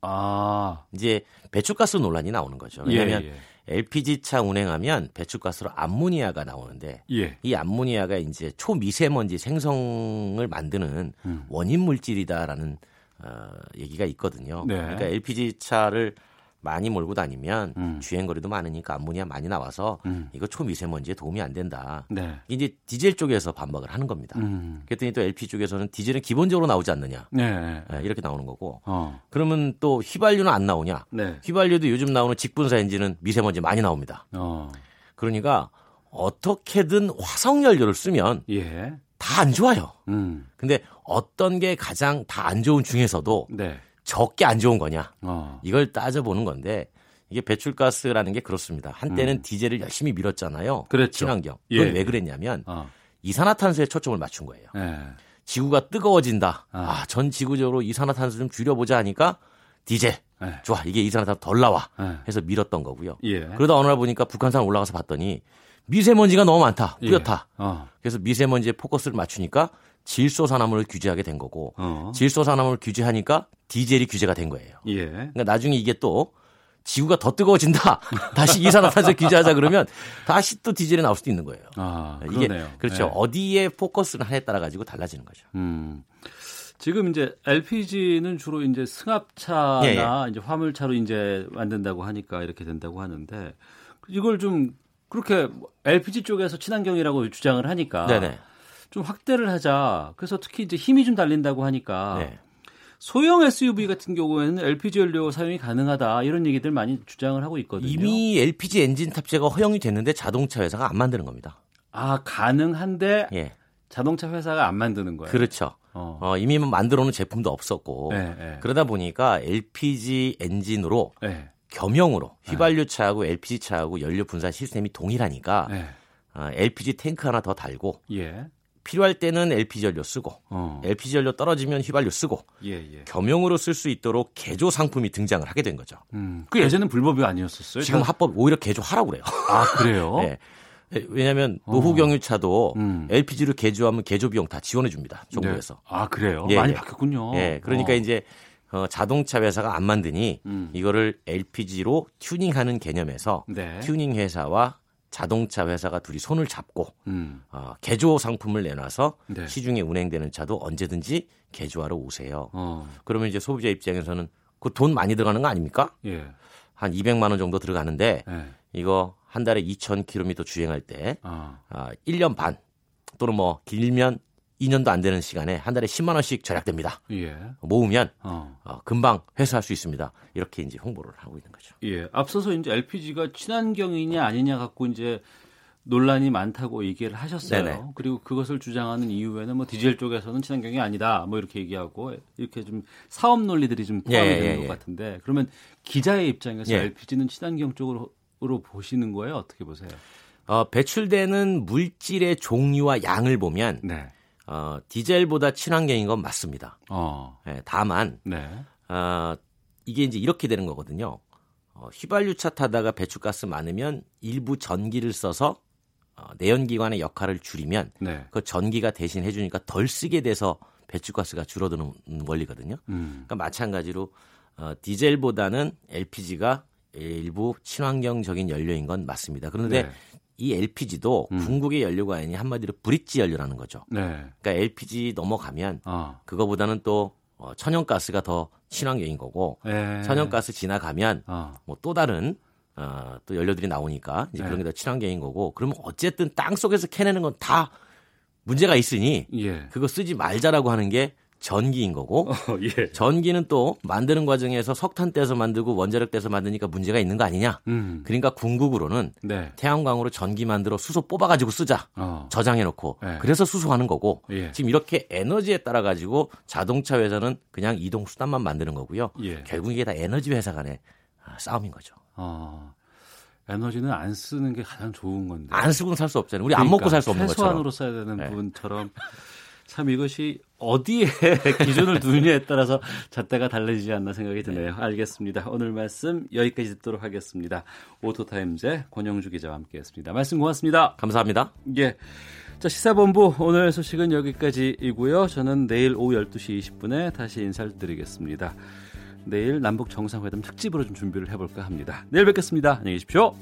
아. 이제 배출가스 논란이 나오는 거죠. 왜냐하면 예, 예. LPG 차 운행하면 배출가스로 암모니아가 나오는데 예. 이 암모니아가 이제 초미세먼지 생성을 만드는 음. 원인 물질이다라는 어, 얘기가 있거든요. 네. 그러니까 LPG 차를 많이 몰고 다니면 음. 주행거리도 많으니까 암모니아 많이 나와서 음. 이거 초미세먼지에 도움이 안 된다. 네. 이제 디젤 쪽에서 반박을 하는 겁니다. 음. 그랬더니 또 LP 쪽에서는 디젤은 기본적으로 나오지 않느냐. 네. 네, 이렇게 나오는 거고. 어. 그러면 또 휘발유는 안 나오냐? 네. 휘발유도 요즘 나오는 직분사 엔진은 미세먼지 많이 나옵니다. 어. 그러니까 어떻게든 화석 연료를 쓰면 예. 다안 좋아요. 음. 근데 어떤 게 가장 다 안 좋은 중에서도 네. 적게 안 좋은 거냐? 어. 이걸 따져보는 건데 이게 배출가스라는 게 그렇습니다. 한때는 디젤을 열심히 밀었잖아요. 음. 그랬죠. 친환경. 그건 예. 왜 그랬냐면 어. 이산화탄소에 초점을 맞춘 거예요. 예. 지구가 뜨거워진다. 아. 아, 전 지구적으로 이산화탄소 좀 줄여보자 하니까 디젤. 예. 좋아. 이게 이산화탄소 덜 나와. 예. 해서 밀었던 거고요. 예. 그러다 어느 날 보니까 북한산 올라가서 봤더니 미세먼지가 너무 많다. 예. 뿌옇다. 어. 그래서 미세먼지에 포커스를 맞추니까 질소산화물을 규제하게 된 거고 어. 질소산화물을 규제하니까 디젤이 규제가 된 거예요. 예. 그러니까 나중에 이게 또 지구가 더 뜨거워진다. 다시 이산화탄소 규제하자 그러면 다시 또 디젤이 나올 수도 있는 거예요. 아, 이게 그러네요. 그렇죠. 예. 어디에 포커스를 하냐에 따라 가지고 달라지는 거죠. 음. 지금 이제 LPG는 주로 이제 승합차나 예, 예. 이제 화물차로 이제 만든다고 하니까 이렇게 된다고 하는데 이걸 좀 그렇게 LPG 쪽에서 친환경이라고 주장을 하니까 네네. 좀 확대를 하자. 그래서 특히 이제 힘이 좀 달린다고 하니까 네. 소형 SUV 같은 경우에는 LPG 연료 사용이 가능하다 이런 얘기들 많이 주장을 하고 있거든요. 이미 LPG 엔진 탑재가 허용이 됐는데 자동차 회사가 안 만드는 겁니다. 아 가능한데 예. 자동차 회사가 안 만드는 거예요. 그렇죠. 어. 어, 이미 만들어 놓은 제품도 없었고 네, 네. 그러다 보니까 LPG 엔진으로 네. 겸용으로 휘발유 차하고 LPG 차하고 연료 분산 시스템이 동일하니까 네. 어, LPG 탱크 하나 더 달고 예. 필요할 때는 LPG 연료 쓰고 어. LPG 연료 떨어지면 휘발유 쓰고 예, 예. 겸용으로 쓸 수 있도록 개조 상품이 등장을 하게 된 거죠. 음. 그 예전엔 불법이 아니었었어요? 지금 합법 오히려 개조하라고 그래요. 아, 그래요? 네. 왜냐하면 노후 경유차도 음. LPG로 개조하면 개조 비용 다 지원해 줍니다. 정부에서. 네. 아, 그래요? 예, 많이 예. 바뀌었군요. 예, 그러니까 어. 이제 어, 자동차 회사가 안 만드니 음. 이거를 LPG로 튜닝하는 개념에서 네. 튜닝 회사와 자동차 회사가 둘이 손을 잡고 음. 어, 개조 상품을 내놔서 네. 시중에 운행되는 차도 언제든지 개조하러 오세요. 어. 그러면 이제 소비자 입장에서는 그 돈 많이 들어가는 거 아닙니까? 예. 한 200만 원 정도 들어가는데 예. 이거 한 달에 2,000km 주행할 때 아. 아, 1년 반 또는 뭐 길면 2년도 안 되는 시간에 한 달에 10만 원씩 절약됩니다. 예. 모으면 어. 어, 금방 회수할 수 있습니다. 이렇게 이제 홍보를 하고 있는 거죠. 예. 앞서서 이제 LPG가 친환경이냐 아니냐 갖고 이제 논란이 많다고 얘기를 하셨어요. 네네. 그리고 그것을 주장하는 이유에는 뭐 디젤 쪽에서는 친환경이 아니다. 뭐 이렇게 얘기하고 이렇게 좀 사업 논리들이 좀 포함이 예, 되는 예, 것 예. 같은데 그러면 기자의 입장에서 예. LPG는 친환경 쪽으로 보시는 거예요? 어떻게 보세요? 어, 배출되는 물질의 종류와 양을 보면 네. 어, 디젤보다 친환경인 건 맞습니다. 어. 네, 다만 네. 어, 이게 이제 이렇게 되는 거거든요. 어, 휘발유차 타다가 배출가스 많으면 일부 전기를 써서 어, 내연기관의 역할을 줄이면 네. 그 전기가 대신 해주니까 덜 쓰게 돼서 배출가스가 줄어드는 원리거든요. 음. 그러니까 마찬가지로 어, 디젤보다는 LPG가 일부 친환경적인 연료인 건 맞습니다. 그런데 네. 이 LPG도 음. 궁극의 연료가 아니니 한마디로 브릿지 연료라는 거죠. 네. 그러니까 LPG 넘어가면 어. 그거보다는 또 어, 천연가스가 더 친환경인 거고 네. 천연가스 지나가면 어. 뭐또 다른 어, 또 연료들이 나오니까 이제 네. 그런 게더 친환경인 거고 그러면 어쨌든 땅 속에서 캐내는 건 다 문제가 있으니 예. 그거 쓰지 말자라고 하는 게 전기인 거고 어, 예. 전기는 또 만드는 과정에서 석탄 떼서 만들고 원자력 떼서 만드니까 문제가 있는 거 아니냐. 음. 그러니까 궁극으로는 네. 태양광으로 전기 만들어 수소 뽑아가지고 쓰자 어. 저장해놓고 네. 그래서 수소하는 거고 예. 지금 이렇게 에너지에 따라 가지고 자동차 회사는 그냥 이동 수단만 만드는 거고요. 예. 결국 이게 다 에너지 회사 간의 아, 싸움인 거죠. 어. 에너지는 안 쓰는 게 가장 좋은 건데. 안 쓰고는 살 수 없잖아요. 우리 그러니까, 안 먹고 살 수 없는 것처럼. 최소한으로 써야 되는 네. 부분처럼 참 이것이 어디에 기준을 두느냐에 따라서 잣대가 달라지지 않나 생각이 드네요. 알겠습니다. 오늘 말씀 여기까지 듣도록 하겠습니다. 오토타임즈 권영주 기자와 함께했습니다. 말씀 고맙습니다. 감사합니다. 예. 자, 시사본부 오늘 소식은 여기까지이고요. 저는 내일 오후 12시 20분에 다시 인사를 드리겠습니다. 내일 남북 정상회담 특집으로 좀 준비를 해볼까 합니다. 내일 뵙겠습니다. 안녕히 계십시오.